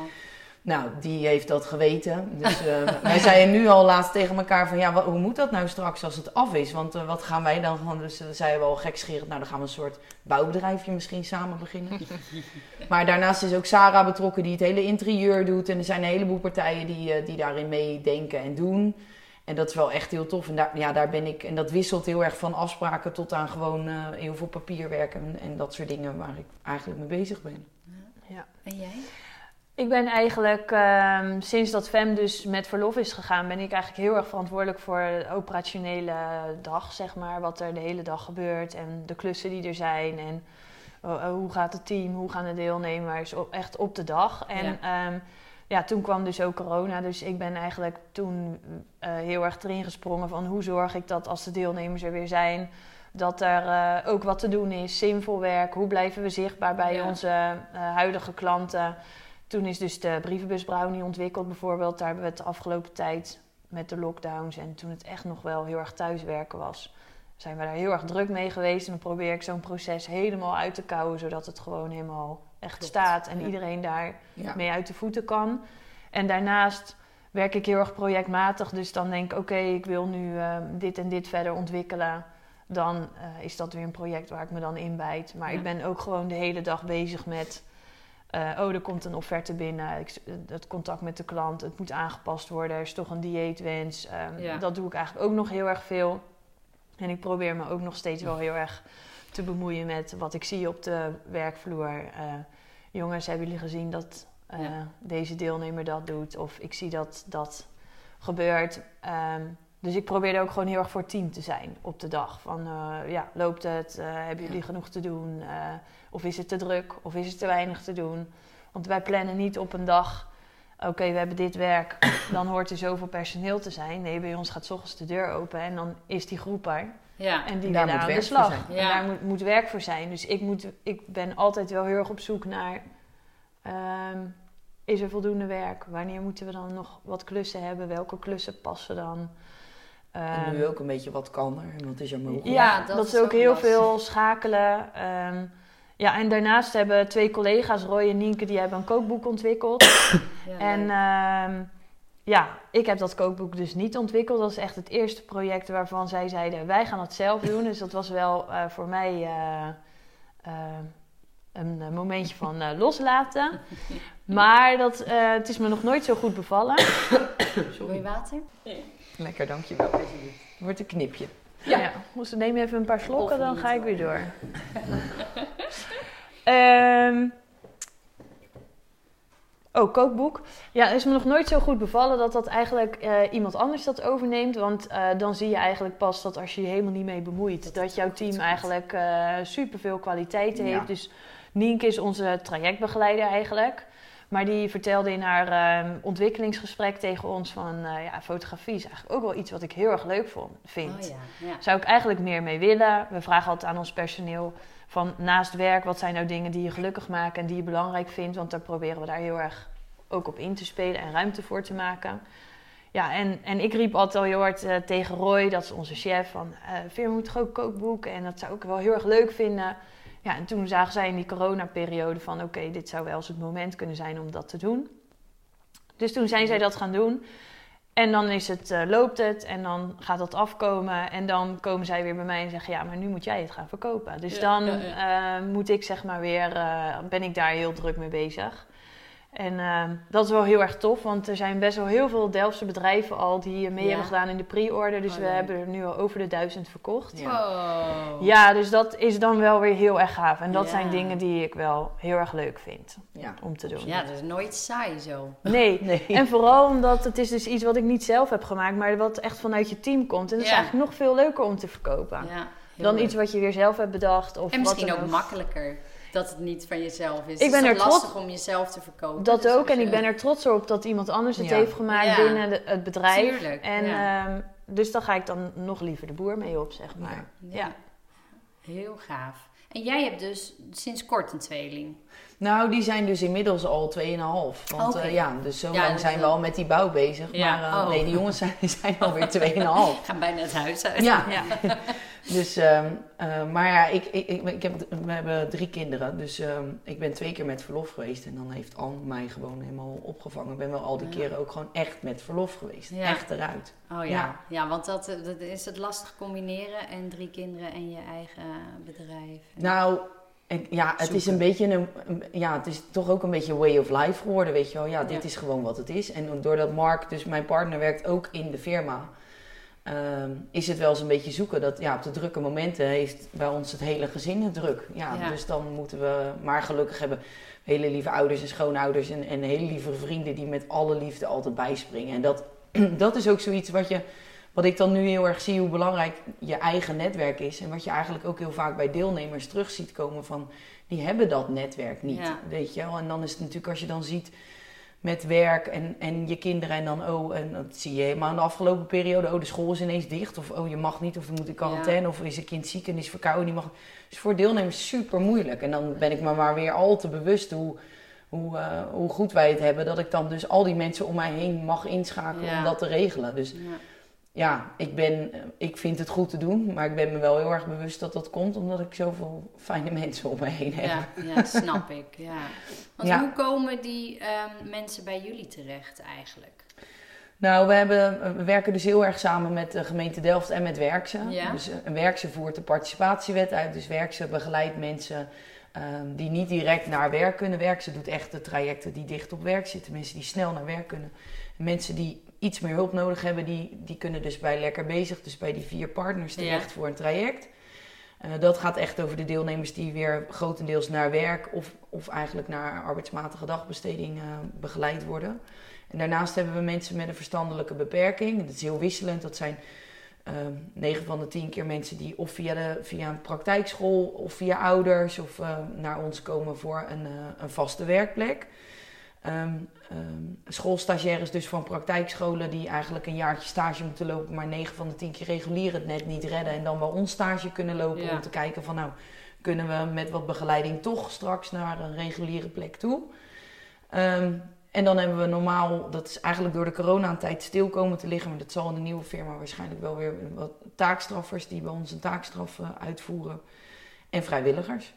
Nou, die heeft dat geweten. Dus eh, wij zeiden nu al laatst tegen elkaar van... ja, hoe moet dat nou straks als het af is? Want eh, wat gaan wij dan... gaan? Dus uh, zeiden we al gekscherend... nou, dan gaan we een soort bouwbedrijfje misschien samen beginnen. maar daarnaast is ook Sarah betrokken die het hele interieur doet. En er zijn een heleboel partijen die, eh, die daarin meedenken en doen. En dat is wel echt heel tof. En daar, ja, daar ben ik... En dat wisselt heel erg van afspraken tot aan gewoon eh, heel veel papierwerk... En, en dat soort dingen waar ik eigenlijk mee bezig ben. ja. En jij? Ik ben eigenlijk, ehm, sinds dat FEM dus met verlof is gegaan, ben ik eigenlijk heel erg verantwoordelijk voor de operationele dag, zeg maar. Wat er de hele dag gebeurt en de klussen die er zijn. En oh, hoe gaat het team, hoe gaan de deelnemers, op, echt op de dag. En Ja. ja. Ja, toen kwam dus ook corona, dus ik ben eigenlijk toen eh, heel erg erin gesprongen van hoe zorg ik dat als de deelnemers er weer zijn, dat er eh, ook wat te doen is, zinvol werk, hoe blijven we zichtbaar bij Ja. onze eh, huidige klanten. Toen is dus de brievenbus Brownie ontwikkeld bijvoorbeeld. Daar hebben we het de afgelopen tijd met de lockdowns en toen het echt nog wel heel erg thuiswerken was, zijn we daar heel erg druk mee geweest. En dan probeer ik zo'n proces helemaal uit te kouwen, zodat het gewoon helemaal echt Klopt, staat en ja. iedereen daar Ja. mee uit de voeten kan. En daarnaast werk ik heel erg projectmatig. Dus dan denk ik, oké, ik wil nu eh, dit en dit verder ontwikkelen. Dan eh, is dat weer een project waar ik me dan inbijt. Maar Ja. ik ben ook gewoon de hele dag bezig met... eh, oh, er komt een offerte binnen. Ik, het contact met de klant, het moet aangepast worden. Er is toch een dieetwens. Ehm, Ja. Dat doe ik eigenlijk ook nog heel erg veel. En ik probeer me ook nog steeds wel heel erg te bemoeien met wat ik zie op de werkvloer. Eh, jongens, hebben jullie gezien dat eh, Ja. deze deelnemer dat doet? Of ik zie dat dat gebeurt. Ehm, dus ik probeer er ook gewoon heel erg voor team te zijn op de dag. Van eh, ja, loopt het? Eh, hebben jullie genoeg te doen? Of is het te druk? Of is het te weinig te doen? Want wij plannen niet op een dag. Oké, we hebben dit werk, dan hoort er zoveel personeel te zijn. Nee, bij ons gaat 's ochtends de deur open en dan is die groep er. Ja. En die Daar moet aan de slag. En daar moet, moet werk voor zijn. Dus ik, moet, ik ben altijd wel heel erg op zoek naar... ehm, is er voldoende werk? Wanneer moeten we dan nog wat klussen hebben? Welke klussen passen dan? En Ehm, nu ook een beetje wat kan er, wat is er mogelijk. ja, dat, dat is ook ook heel lastig. veel schakelen. Ehm, ja, en daarnaast hebben twee collega's, Roy en Nienke, die hebben een kookboek ontwikkeld. Ja, En ehm, ja, ik heb dat kookboek dus niet ontwikkeld. Dat is echt het eerste project waarvan zij zeiden, wij gaan het zelf doen. Dus dat was wel eh, voor mij eh, eh, een momentje van eh, loslaten. Maar dat, eh, het is me nog nooit zo goed bevallen. Je water? Lekker, dankjewel. Wordt een knipje. Ja. ja. Dus neem even een paar slokken, dan ga ik weer door. Ehm oh, kookboek. Ja, is me nog nooit zo goed bevallen dat dat eigenlijk eh, iemand anders dat overneemt. Want eh, dan zie je eigenlijk pas dat als je je helemaal niet mee bemoeit, Dat jouw team eigenlijk eh superveel kwaliteit heeft. Ja. Dus Nienke is onze trajectbegeleider eigenlijk. Maar die vertelde in haar ehm, ontwikkelingsgesprek tegen ons van... ja, fotografie is eigenlijk ook wel iets wat ik heel erg leuk vond, vind. Oh ja, ja. Zou ik eigenlijk meer mee willen. We vragen altijd aan ons personeel van naast werk... wat zijn nou dingen die je gelukkig maken en die je belangrijk vindt? Want daar proberen we daar heel erg ook op in te spelen en ruimte voor te maken. Ja, en, en ik riep altijd al heel hard eh, tegen Roy, dat is onze chef, van... eh Veer, we moeten ook kookboek en dat zou ik wel heel erg leuk vinden... Ja, en toen zagen zij in die coronaperiode van... oké, dit zou wel eens het moment kunnen zijn om dat te doen. Dus toen zijn zij dat gaan doen. En dan is het, eh, loopt het en dan gaat dat afkomen. En dan komen zij weer bij mij en zeggen... ja, maar nu moet jij het gaan verkopen. Dus Ja, dan ja, eh, moet ik zeg maar weer... eh, ben ik daar heel druk mee bezig. En eh, dat is wel heel erg tof, want er zijn best wel heel veel Delftse bedrijven al die mee Ja. hebben gedaan in de pre-order. Dus Oh, we hebben er nu al over de duizend verkocht. Ja. Oh. Ja, dus dat is dan wel weer heel erg gaaf. En dat Ja. zijn dingen die ik wel heel erg leuk vind Ja. om te doen. Ja, dat is nooit saai zo. Nee. Nee. En vooral omdat het is dus iets wat ik niet zelf heb gemaakt, maar wat echt vanuit je team komt. En dat is Ja. eigenlijk nog veel leuker om te verkopen. Dan leuk. iets wat je weer zelf hebt bedacht. Of En misschien wat ook dan makkelijker dat het niet van jezelf is. Ik het ben is er lastig trots- om jezelf te verkopen. Dat Dus ook. En je- ik ben er trots op dat iemand anders het Ja. heeft gemaakt Ja. binnen de- het bedrijf. Tuurlijk, En ja. ehm, dus dan ga ik dan nog liever de boer mee op, zeg maar. Ja. Ja. Heel gaaf. En jij hebt dus sinds kort een tweeling. Nou, die zijn dus inmiddels al 2,5. Want Oké. eh, ja, dus zo lang zijn we al met die bouw bezig. Ja. Maar Oh. nee, die jongens zijn, zijn alweer 2,5. Gaan bijna het huis uit. Ja, Ja. dus, ehm, eh, maar ja, ik, ik, ik, ik heb, we hebben drie kinderen. Dus ehm, ik ben twee keer met verlof geweest. En dan heeft Anne mij gewoon helemaal opgevangen. Ik ben wel al die keren ook gewoon echt met verlof geweest. Echt eruit. Oh ja. Ja. want dat, dat is het lastig combineren. En drie kinderen en je eigen bedrijf. En- Nou, ja, het is een beetje een, ja, het is toch ook een beetje way of life geworden, weet je wel. Ja, dit Ja. is gewoon wat het is. En doordat Mark, dus mijn partner, werkt ook in de firma, ehm, is het wel eens een beetje zoeken. Dat ja, op de drukke momenten heeft bij ons het hele gezin het druk. Ja, Ja. dus dan moeten we, maar gelukkig hebben hele lieve ouders en schoonouders en, en hele lieve vrienden die met alle liefde altijd bijspringen. En dat, dat is ook zoiets wat je wat ik dan nu heel erg zie hoe belangrijk je eigen netwerk is. En wat je eigenlijk ook heel vaak bij deelnemers terug ziet komen van... die hebben dat netwerk niet, Ja. weet je wel. En dan is het natuurlijk als je dan ziet met werk en, en je kinderen... en dan, oh, en dat zie je helemaal in de afgelopen periode... oh, de school is ineens dicht of oh, je mag niet of je moet in quarantaine... of is een kind ziek en is verkouden, die mag... Dus voor deelnemers super moeilijk. En dan ben ik me maar weer al te bewust hoe... Hoe, eh, hoe goed wij het hebben, dat ik dan dus al die mensen om mij heen mag inschakelen Ja. om dat te regelen. Dus Ja. ik, ben, eh, ik vind het goed te doen, maar ik ben me wel heel erg bewust dat dat komt omdat ik zoveel fijne mensen om me heen heb. Ja, ja, dat snap ik. Ja. Want Ja. hoe komen die ehm, mensen bij jullie terecht eigenlijk? Nou, we, hebben, we werken dus heel erg samen met de gemeente Delft en met Werkse. Ja. Dus eh, Werkse voert de participatiewet uit, dus Werkse begeleidt mensen ehm, die niet direct naar werk kunnen. Werkse doet echt de trajecten die dicht op werk zitten, mensen die snel naar werk kunnen. En mensen die iets meer hulp nodig hebben, die, die kunnen dus bij Lekker Bezig, dus bij die vier partners terecht voor een traject. Eh, dat gaat echt over de deelnemers die weer grotendeels naar werk of, of eigenlijk naar arbeidsmatige dagbesteding eh, begeleid worden. En daarnaast hebben we mensen met een verstandelijke beperking. Dat is heel wisselend. Dat zijn eh, 9 van de 10 keer mensen die of via, de, via een praktijkschool of via ouders of eh, naar ons komen voor een, een vaste werkplek. Ehm ehm, schoolstagiaires dus van praktijkscholen die eigenlijk een jaartje stage moeten lopen, maar 9 van de 10 keer regulier het net niet redden en dan bij ons stage kunnen lopen Ja. om te kijken van nou, kunnen we met wat begeleiding toch straks naar een reguliere plek toe. Ehm, en dan hebben we normaal, dat is eigenlijk door de corona-tijd stil komen te liggen, maar dat zal in de nieuwe firma waarschijnlijk wel weer wat taakstraffers die bij ons een taakstraf eh, uitvoeren en vrijwilligers.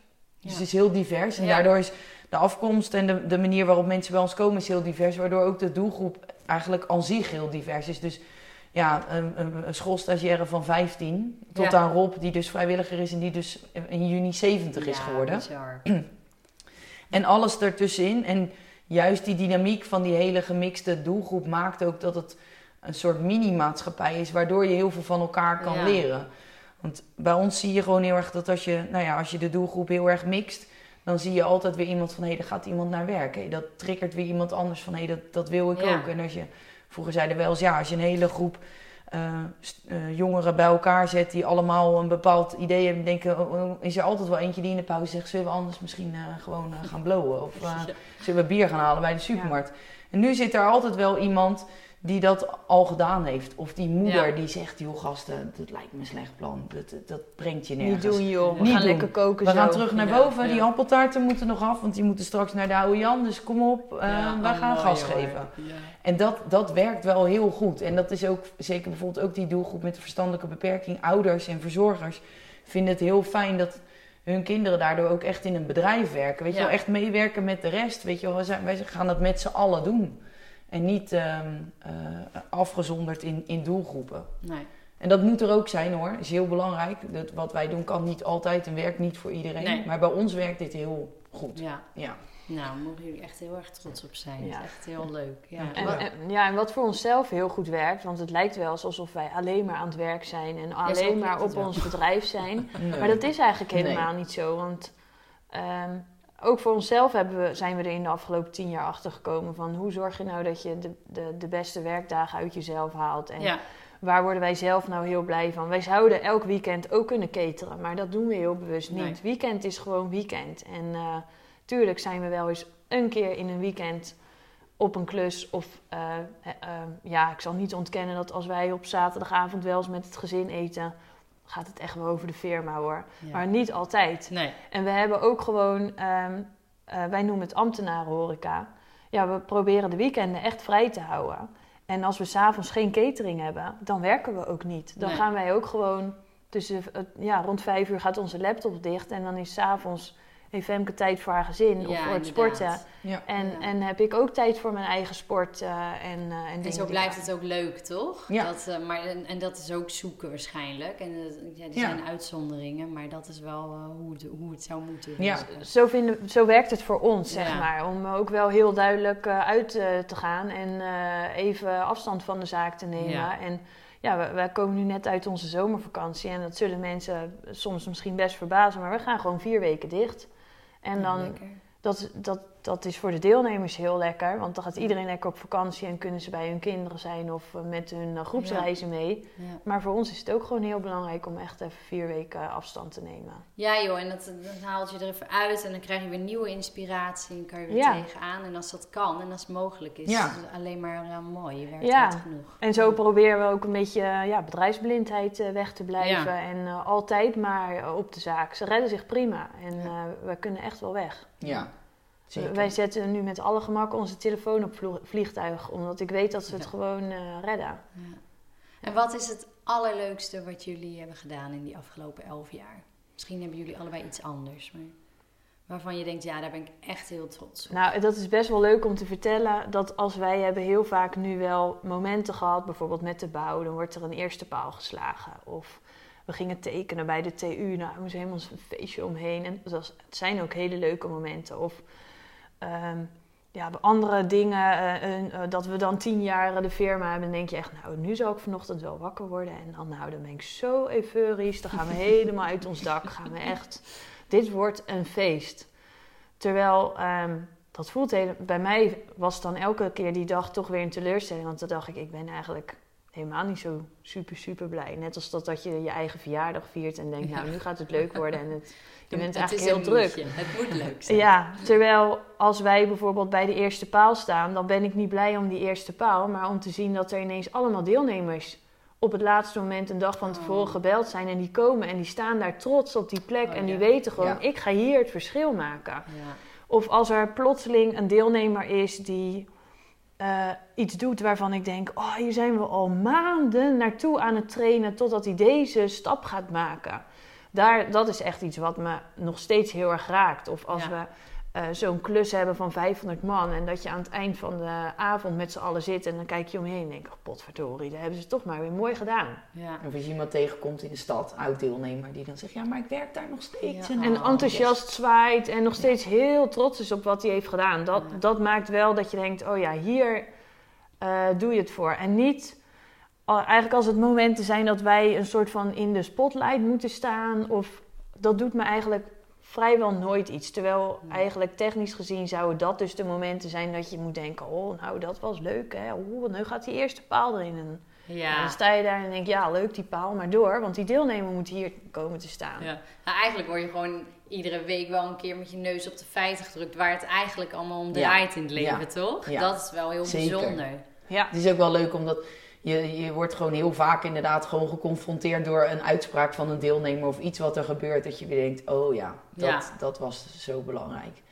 Dus het is heel divers en daardoor is de afkomst en de, de manier waarop mensen bij ons komen is heel divers, waardoor ook de doelgroep eigenlijk aan zich heel divers is. Dus ja, een, een, schoolstagiaire van 15 tot aan Rob, die dus vrijwilliger is en die dus in juni 70 is geworden. bizar. En alles ertussenin. En juist die dynamiek van die hele gemixte doelgroep maakt ook dat het een soort mini-maatschappij is, waardoor je heel veel van elkaar kan Ja. leren. Want bij ons zie je gewoon heel erg dat als je, nou ja, als je de doelgroep heel erg mixt, dan zie je altijd weer iemand van hé, hey, er gaat iemand naar werk. Hey, dat triggert weer iemand anders van hé, hey, dat, dat wil ik Ja. ook. En als je, vroeger zeiden we wel eens, ja, als je een hele groep eh, eh, jongeren bij elkaar zet die allemaal een bepaald idee hebben. Denken, oh, oh, is er altijd wel eentje die in de pauze zegt: zullen we anders misschien eh, gewoon gaan blowen? Of zullen we bier gaan halen bij de supermarkt? En nu zit er altijd wel iemand die dat al gedaan heeft. Of die moeder Ja. die zegt: joh, gasten, dat lijkt me een slecht plan. Dat, dat brengt je Niet nergens. doen joh, we Niet gaan doen. lekker koken We zo. gaan terug naar boven. ja. Die appeltaarten moeten nog af, want die moeten straks naar de oude Jan. Dus kom op, uh, wij oh, gaan mooi, gas hoor. geven. En dat, dat werkt wel heel goed. En dat is ook zeker bijvoorbeeld ook die doelgroep met de verstandelijke beperking. Ouders en verzorgers vinden het heel fijn dat hun kinderen daardoor ook echt in een bedrijf werken. Weet je wel, echt meewerken met de rest. Weet je wel, wij, zijn, wij gaan dat met z'n allen doen. En niet ehm, eh, afgezonderd in, in doelgroepen. Nee. En dat moet er ook zijn hoor, is heel belangrijk. Dat, wat wij doen kan niet altijd en werkt niet voor iedereen. Nee. Maar bij ons werkt dit heel goed. Ja. Ja. Nou, mogen jullie echt heel erg trots op zijn. Ja. Echt heel leuk. Ja. En, Ja. en- ja, en wat voor onszelf heel goed werkt, want het lijkt wel alsof wij alleen maar aan het werk zijn en alleen maar op ons bedrijf zijn. Nee. Maar dat is eigenlijk Nee. helemaal niet zo, want ehm, ook voor onszelf hebben we, zijn we er in de afgelopen tien jaar achter gekomen van hoe zorg je nou dat je de, de, de beste werkdagen uit jezelf haalt en Ja. waar worden wij zelf nou heel blij van. Wij zouden elk weekend ook kunnen cateren, maar dat doen we heel bewust niet. Nee. Weekend is gewoon weekend en eh, tuurlijk zijn we wel eens een keer in een weekend op een klus. Of eh, eh, ja, ik zal niet ontkennen dat als wij op zaterdagavond wel eens met het gezin eten, gaat het echt wel over de firma hoor. Ja. Maar niet altijd. Nee. En we hebben ook gewoon, ehm, eh, wij noemen het ambtenarenhoreca. Ja, we proberen de weekenden echt vrij te houden. En als we s'avonds geen catering hebben, dan werken we ook niet. Dan Nee. gaan wij ook gewoon tussen, eh, ja, rond vijf uur gaat onze laptop dicht. En dan is s'avonds heeft Femke tijd voor haar gezin of voor het inderdaad. sporten. Ja. En, Ja. en heb ik ook tijd voor mijn eigen sport eh, en, eh en En zo blijft het ook leuk, toch? Ja. Dat, eh, maar, en, en dat is ook zoeken waarschijnlijk. En ja, die Ja. zijn uitzonderingen, maar dat is wel hoe, het, hoe het zou moeten. Ja. Zo, vinden, zo werkt het voor ons, zeg Ja. maar. Om ook wel heel duidelijk uit te gaan en eh, even afstand van de zaak te nemen. Ja. En ja, we- wij komen nu net uit onze zomervakantie. En dat zullen mensen soms misschien best verbazen. Maar we gaan gewoon vier weken dicht. En dan, dat, dat, dat is voor de deelnemers heel lekker. Want dan gaat iedereen lekker op vakantie en kunnen ze bij hun kinderen zijn of eh, met hun eh, groepsreizen mee. Ja. Maar voor ons is het ook gewoon heel belangrijk om echt even vier weken afstand te nemen. Ja joh, en dat, dan haalt je er even uit en dan krijg je weer nieuwe inspiratie en kan je weer Ja. tegenaan. En als dat kan en als het mogelijk is, Ja. is het alleen maar eh, mooi. Je werkt Ja. hard genoeg. En zo proberen we ook een beetje ja, bedrijfsblindheid weg te blijven. Ja. En eh, altijd maar op de zaak. Ze redden zich prima. En eh, we kunnen echt wel weg. Ja, zeker. Wij zetten nu met alle gemak onze telefoon op vliegtuig. Omdat ik weet dat ze het Ja. gewoon eh, redden. Ja. En wat is het allerleukste wat jullie hebben gedaan in die afgelopen elf jaar? Misschien hebben jullie allebei iets anders, maar waarvan je denkt, ja, daar ben ik echt heel trots op. Nou, dat is best wel leuk om te vertellen. Dat als wij hebben heel vaak nu wel momenten gehad. Bijvoorbeeld met de bouw. Dan wordt er een eerste paal geslagen. Of we gingen tekenen bij de TU. Nou, er moest helemaal een feestje omheen. En dat was- het zijn ook hele leuke momenten. Of ehm, ja, andere dingen. eh, eh, dat we dan tien jaar de firma hebben. Dan denk je echt, nou, nu zou ik vanochtend wel wakker worden. En dan, nou, dan ben ik zo euforisch. Dan gaan we helemaal uit ons dak. Gaan we echt... Dit wordt een feest. Terwijl... ehm, dat voelt heel, bij mij was dan elke keer die dag toch weer een teleurstelling. Want dan dacht ik, ik ben eigenlijk helemaal niet zo super, super blij. Net als dat, dat je je eigen verjaardag viert en denkt, Ja. nou, nu gaat het leuk worden. En het, je bent Het eigenlijk heel druk. Het moet leuk zijn. Ja, terwijl als wij bijvoorbeeld bij de eerste paal staan, dan ben ik niet blij om die eerste paal, maar om te zien dat er ineens allemaal deelnemers op het laatste moment een dag van tevoren Oh. gebeld zijn en die komen en die staan daar trots op die plek Oh, en die ja. weten gewoon, Ja. ik ga hier het verschil maken. Ja. Of als er plotseling een deelnemer is die eh, iets doet waarvan ik denk: Oh, hier zijn we al maanden naartoe aan het trainen totdat hij deze stap gaat maken. Daar, dat is echt iets wat me nog steeds heel erg raakt. Of als Ja. we eh, zo'n klus hebben van 500 man en dat je aan het eind van de avond met z'n allen zit en dan kijk je omheen en denk: oh, potverdorie, dat hebben ze toch maar weer mooi gedaan. Ja. Of als je iemand tegenkomt in de stad, oud-deelnemer, die dan zegt, ja, maar ik werk daar nog steeds. Ja. En, En Oh, enthousiast zwaait en nog steeds heel trots is op wat hij heeft gedaan. Dat, Ja. dat maakt wel dat je denkt, oh ja, hier eh, doe je het voor. En niet eigenlijk als het momenten zijn dat wij een soort van in de spotlight moeten staan. Of dat doet me eigenlijk vrijwel nooit iets. Terwijl Nee. eigenlijk technisch gezien zouden dat dus de momenten zijn dat je moet denken, oh nou dat was leuk hè. Oeh, nu gaat die eerste paal erin. En Ja. Dan sta je daar en denk ja, leuk die paal, maar door. Want die deelnemer moet hier komen te staan. Ja. Nou, eigenlijk word je gewoon iedere week wel een keer met je neus op de feiten gedrukt. Waar het eigenlijk allemaal om Ja. draait in het leven, Ja. toch? Ja. Dat is wel heel Zeker. bijzonder. Ja. Het is ook wel leuk omdat je, je wordt gewoon heel vaak inderdaad gewoon geconfronteerd door een uitspraak van een deelnemer of iets wat er gebeurt. Dat je weer denkt, oh ja, dat, Ja. dat was zo belangrijk.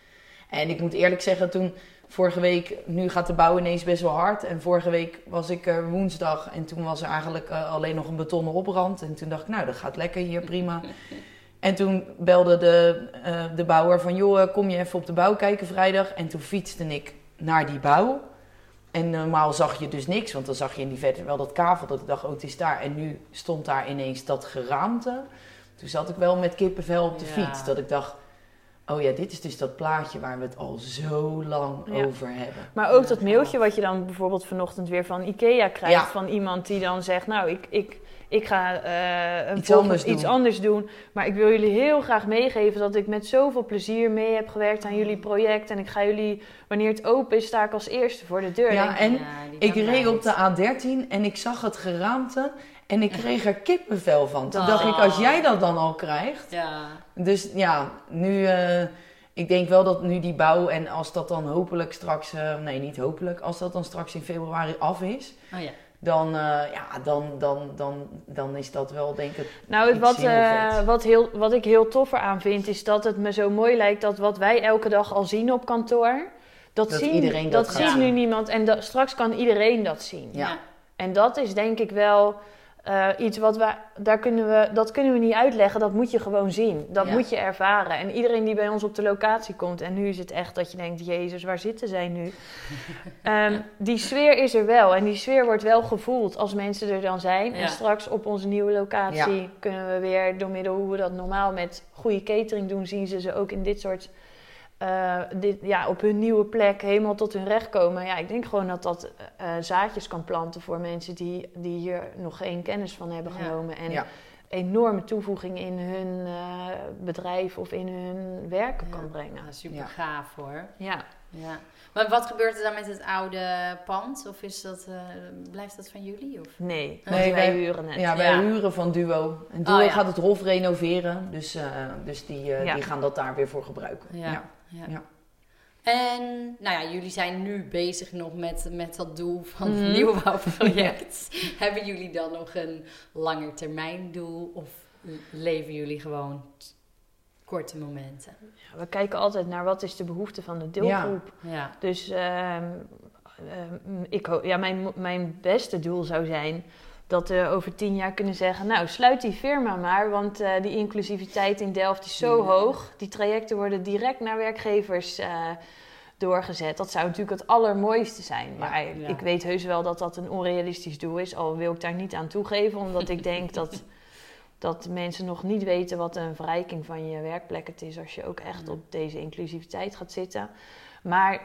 En ik moet eerlijk zeggen, toen vorige week, nu gaat de bouw ineens best wel hard. En vorige week was ik er woensdag en toen was er eigenlijk eh, alleen nog een betonnen oprand. En toen dacht ik, nou dat gaat lekker hier, prima. En toen belde de, eh, de bouwer van, joh, eh, kom je even op de bouw kijken vrijdag? En toen fietste ik naar die bouw. En normaal zag je dus niks, want dan zag je in die verte wel dat kavel. Dat ik dacht, oh, het is daar. En nu stond daar ineens dat geraamte. Toen zat ik wel met kippenvel op de Ja. fiets. Dat ik dacht, oh ja, dit is dus dat plaatje waar we het al zo lang Ja. over hebben. Maar ook dat mailtje wat je dan bijvoorbeeld vanochtend weer van Ikea krijgt. Van iemand die dan zegt, nou, ik, ik, ik ga eh, een Iets anders iets doen. anders doen. Maar ik wil jullie heel graag meegeven dat ik met zoveel plezier mee heb gewerkt aan jullie project. En ik ga jullie, wanneer het open is, sta ik als eerste voor de deur. Ja, en ik reed op de A13 en ik zag het geraamte. En ik kreeg er kippenvel van. Toen Oh. dacht ik, als jij dat dan al krijgt. Ja, Dus ja, nu, eh, ik denk wel dat nu die bouw en als dat dan hopelijk straks, eh, nee niet hopelijk, als dat dan straks in februari af is, oh ja. Dan, eh, ja, dan, dan, dan, dan is dat wel denk ik, Nou, wat, vet. wat, heel, wat ik heel tof eraan vind, is dat het me zo mooi lijkt dat wat wij elke dag al zien op kantoor, dat, Dat zien, dat ziet zien. nu niemand en dat, straks kan iedereen dat zien. Ja. En dat is denk ik wel eh, iets wat we, daar kunnen we, dat kunnen we niet uitleggen, dat moet je gewoon zien. Dat Ja. moet je ervaren. En iedereen die bij ons op de locatie komt, en nu is het echt dat je denkt, Jezus, waar zitten zij nu? Ehm, die sfeer is er wel en die sfeer wordt wel gevoeld als mensen er dan zijn. Ja. En straks op onze nieuwe locatie kunnen we weer, door middel hoe we dat normaal met goede catering doen, zien ze ze ook in dit soort eh, dit, ja, op hun nieuwe plek helemaal tot hun recht komen. Ja, ik denk gewoon dat dat eh, zaadjes kan planten voor mensen die, die hier nog geen kennis van hebben Ja. genomen. En Ja. enorme toevoeging in hun eh, bedrijf of in hun werken Ja. kan brengen. Ja, super Ja. gaaf hoor. Ja. Ja. Maar wat gebeurt er dan met het oude pand? Of is dat, eh, blijft dat van jullie? Of? Nee, Nee, nee wij wij- huren het. ja, wij Ja. huren van Duo. En Duo Oh, ja. gaat het Hof renoveren, dus, eh, dus die, eh, Ja. die gaan dat daar weer voor gebruiken. Ja. Ja. En nou ja, jullie zijn nu bezig nog met, met dat doel van het Mhm. nieuwbouwproject. Hebben jullie dan nog een langetermijndoel of leven jullie gewoon korte momenten? Ja, we kijken altijd naar wat is de behoefte van de deelgroep. Ja. Dus ehm, ik, ja, mijn, mijn beste doel zou zijn dat we over tien jaar kunnen zeggen... nou, sluit die firma maar, want eh, die inclusiviteit in Delft is zo Ja. hoog. Die trajecten worden direct naar werkgevers eh, doorgezet. Dat zou natuurlijk het allermooiste zijn. Maar ja. ik weet heus wel dat dat een onrealistisch doel is. Al wil ik daar niet aan toegeven, omdat ik denk dat... Dat mensen nog niet weten wat een verrijking van je werkplek het is als je ook echt op deze inclusiviteit gaat zitten. Maar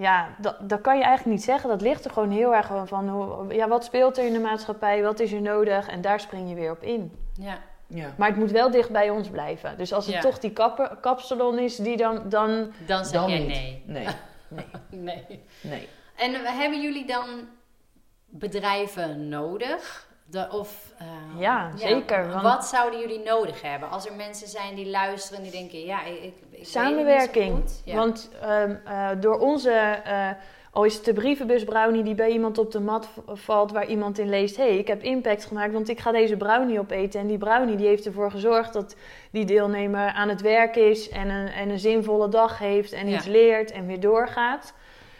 ja, dat, dat kan je eigenlijk niet zeggen. Dat ligt er gewoon heel erg gewoon van, hoe, ja, wat speelt er in de maatschappij, wat is er nodig? En daar spring je weer op in. Ja. Ja. Maar het moet wel dicht bij ons blijven. Dus als het Ja. toch die kapper, kapsalon is, die dan, dan Dan zeg Dan jij niet. nee. Nee, Nee. nee. En hebben jullie dan bedrijven nodig? De, of, eh, Ja, zeker, want- Wat zouden jullie nodig hebben? Als er mensen zijn die luisteren en die denken, ja, ik, ik, samenwerking. Ja. Want ehm, eh, door onze, al is het de brievenbus brownie die bij iemand op de mat valt waar iemand in leest, hé, hey, ik heb impact gemaakt, want ik ga deze brownie opeten. En die brownie die heeft ervoor gezorgd dat die deelnemer aan het werk is en een, en een zinvolle dag heeft en Ja. iets leert en weer doorgaat.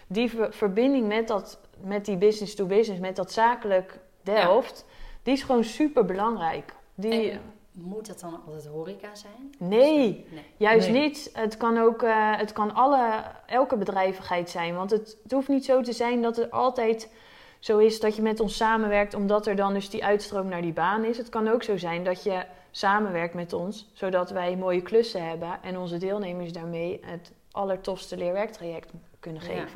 Die ver- verbinding met, dat, met die business to business, met dat zakelijk Delft, die is gewoon super belangrijk. Die, En moet dat dan altijd horeca zijn? nee, Nee. Juist Nee. niet. Het kan ook eh, het kan alle, elke bedrijvigheid zijn. Want het, het hoeft niet zo te zijn dat het altijd zo is dat je met ons samenwerkt, omdat er dan dus die uitstroom naar die baan is. Het kan ook zo zijn dat je samenwerkt met ons, zodat wij mooie klussen hebben en onze deelnemers daarmee het allertofste leerwerktraject kunnen Ja.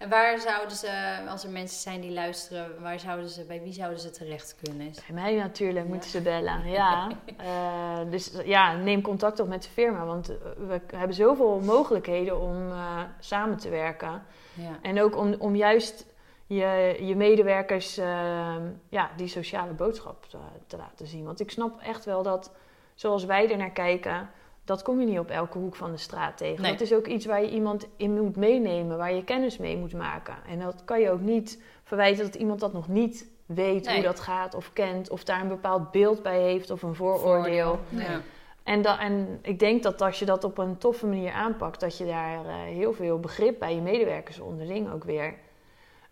En waar zouden ze, als er mensen zijn die luisteren, waar zouden ze, bij wie zouden ze terecht kunnen? Bij mij natuurlijk Ja. moeten ze bellen. Ja. Eh, dus ja, neem contact op met de firma, want we hebben zoveel mogelijkheden om eh, samen te werken. Ja. En ook om, om juist je, je medewerkers ehm, ja, die sociale boodschap te, te laten zien. Want ik snap echt wel dat, zoals wij er naar kijken, dat kom je niet op elke hoek van de straat tegen. Nee. Dat is ook iets waar je iemand in moet meenemen, waar je kennis mee moet maken. En dat kan je ook niet verwijten dat iemand dat nog niet weet Nee. hoe dat gaat of kent, of daar een bepaald beeld bij heeft of een vooroordeel. Nee. Ja. En, da- en ik denk dat als je dat op een toffe manier aanpakt, dat je daar eh, heel veel begrip bij je medewerkers onderling ook weer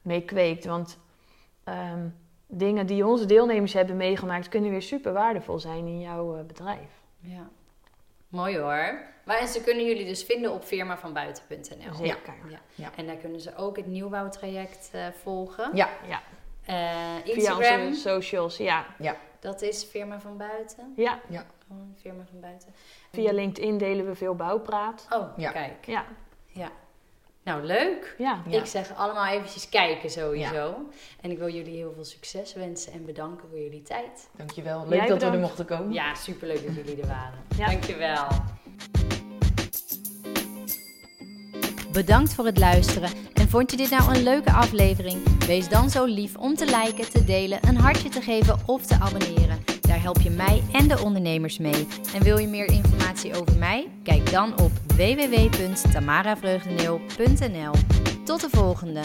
mee kweekt. Want ehm, dingen die onze deelnemers hebben meegemaakt, kunnen weer super waardevol zijn in jouw eh, bedrijf. Ja. Mooi hoor. Maar en ze kunnen jullie dus vinden op firmavanbuiten.nl. Zeker. Ja. Ja. En daar kunnen ze ook het nieuwbouwtraject eh, volgen. Ja, Ja, Eh, via Instagram, onze socials, ja. dat is Firma van Buiten. ja. Gewoon Firma van Buiten. Via LinkedIn delen we veel bouwpraat. Oh, Ja. kijk. Ja, Ja. Nou, leuk. ja. Ja. Ik zeg allemaal eventjes kijken sowieso. En ik wil jullie heel veel succes wensen en bedanken voor jullie tijd. dankjewel. Leuk Jij dat we er mochten komen. Ja, superleuk dat jullie er waren. Ja. Dankjewel. Bedankt voor het luisteren. En vond je dit nou een leuke aflevering? Wees dan zo lief om te liken, te delen, een hartje te geven of te abonneren. Daar help je mij en de ondernemers mee. En wil je meer informatie over mij? Kijk dan op www.tamaravreugdeneel.nl. Tot de volgende!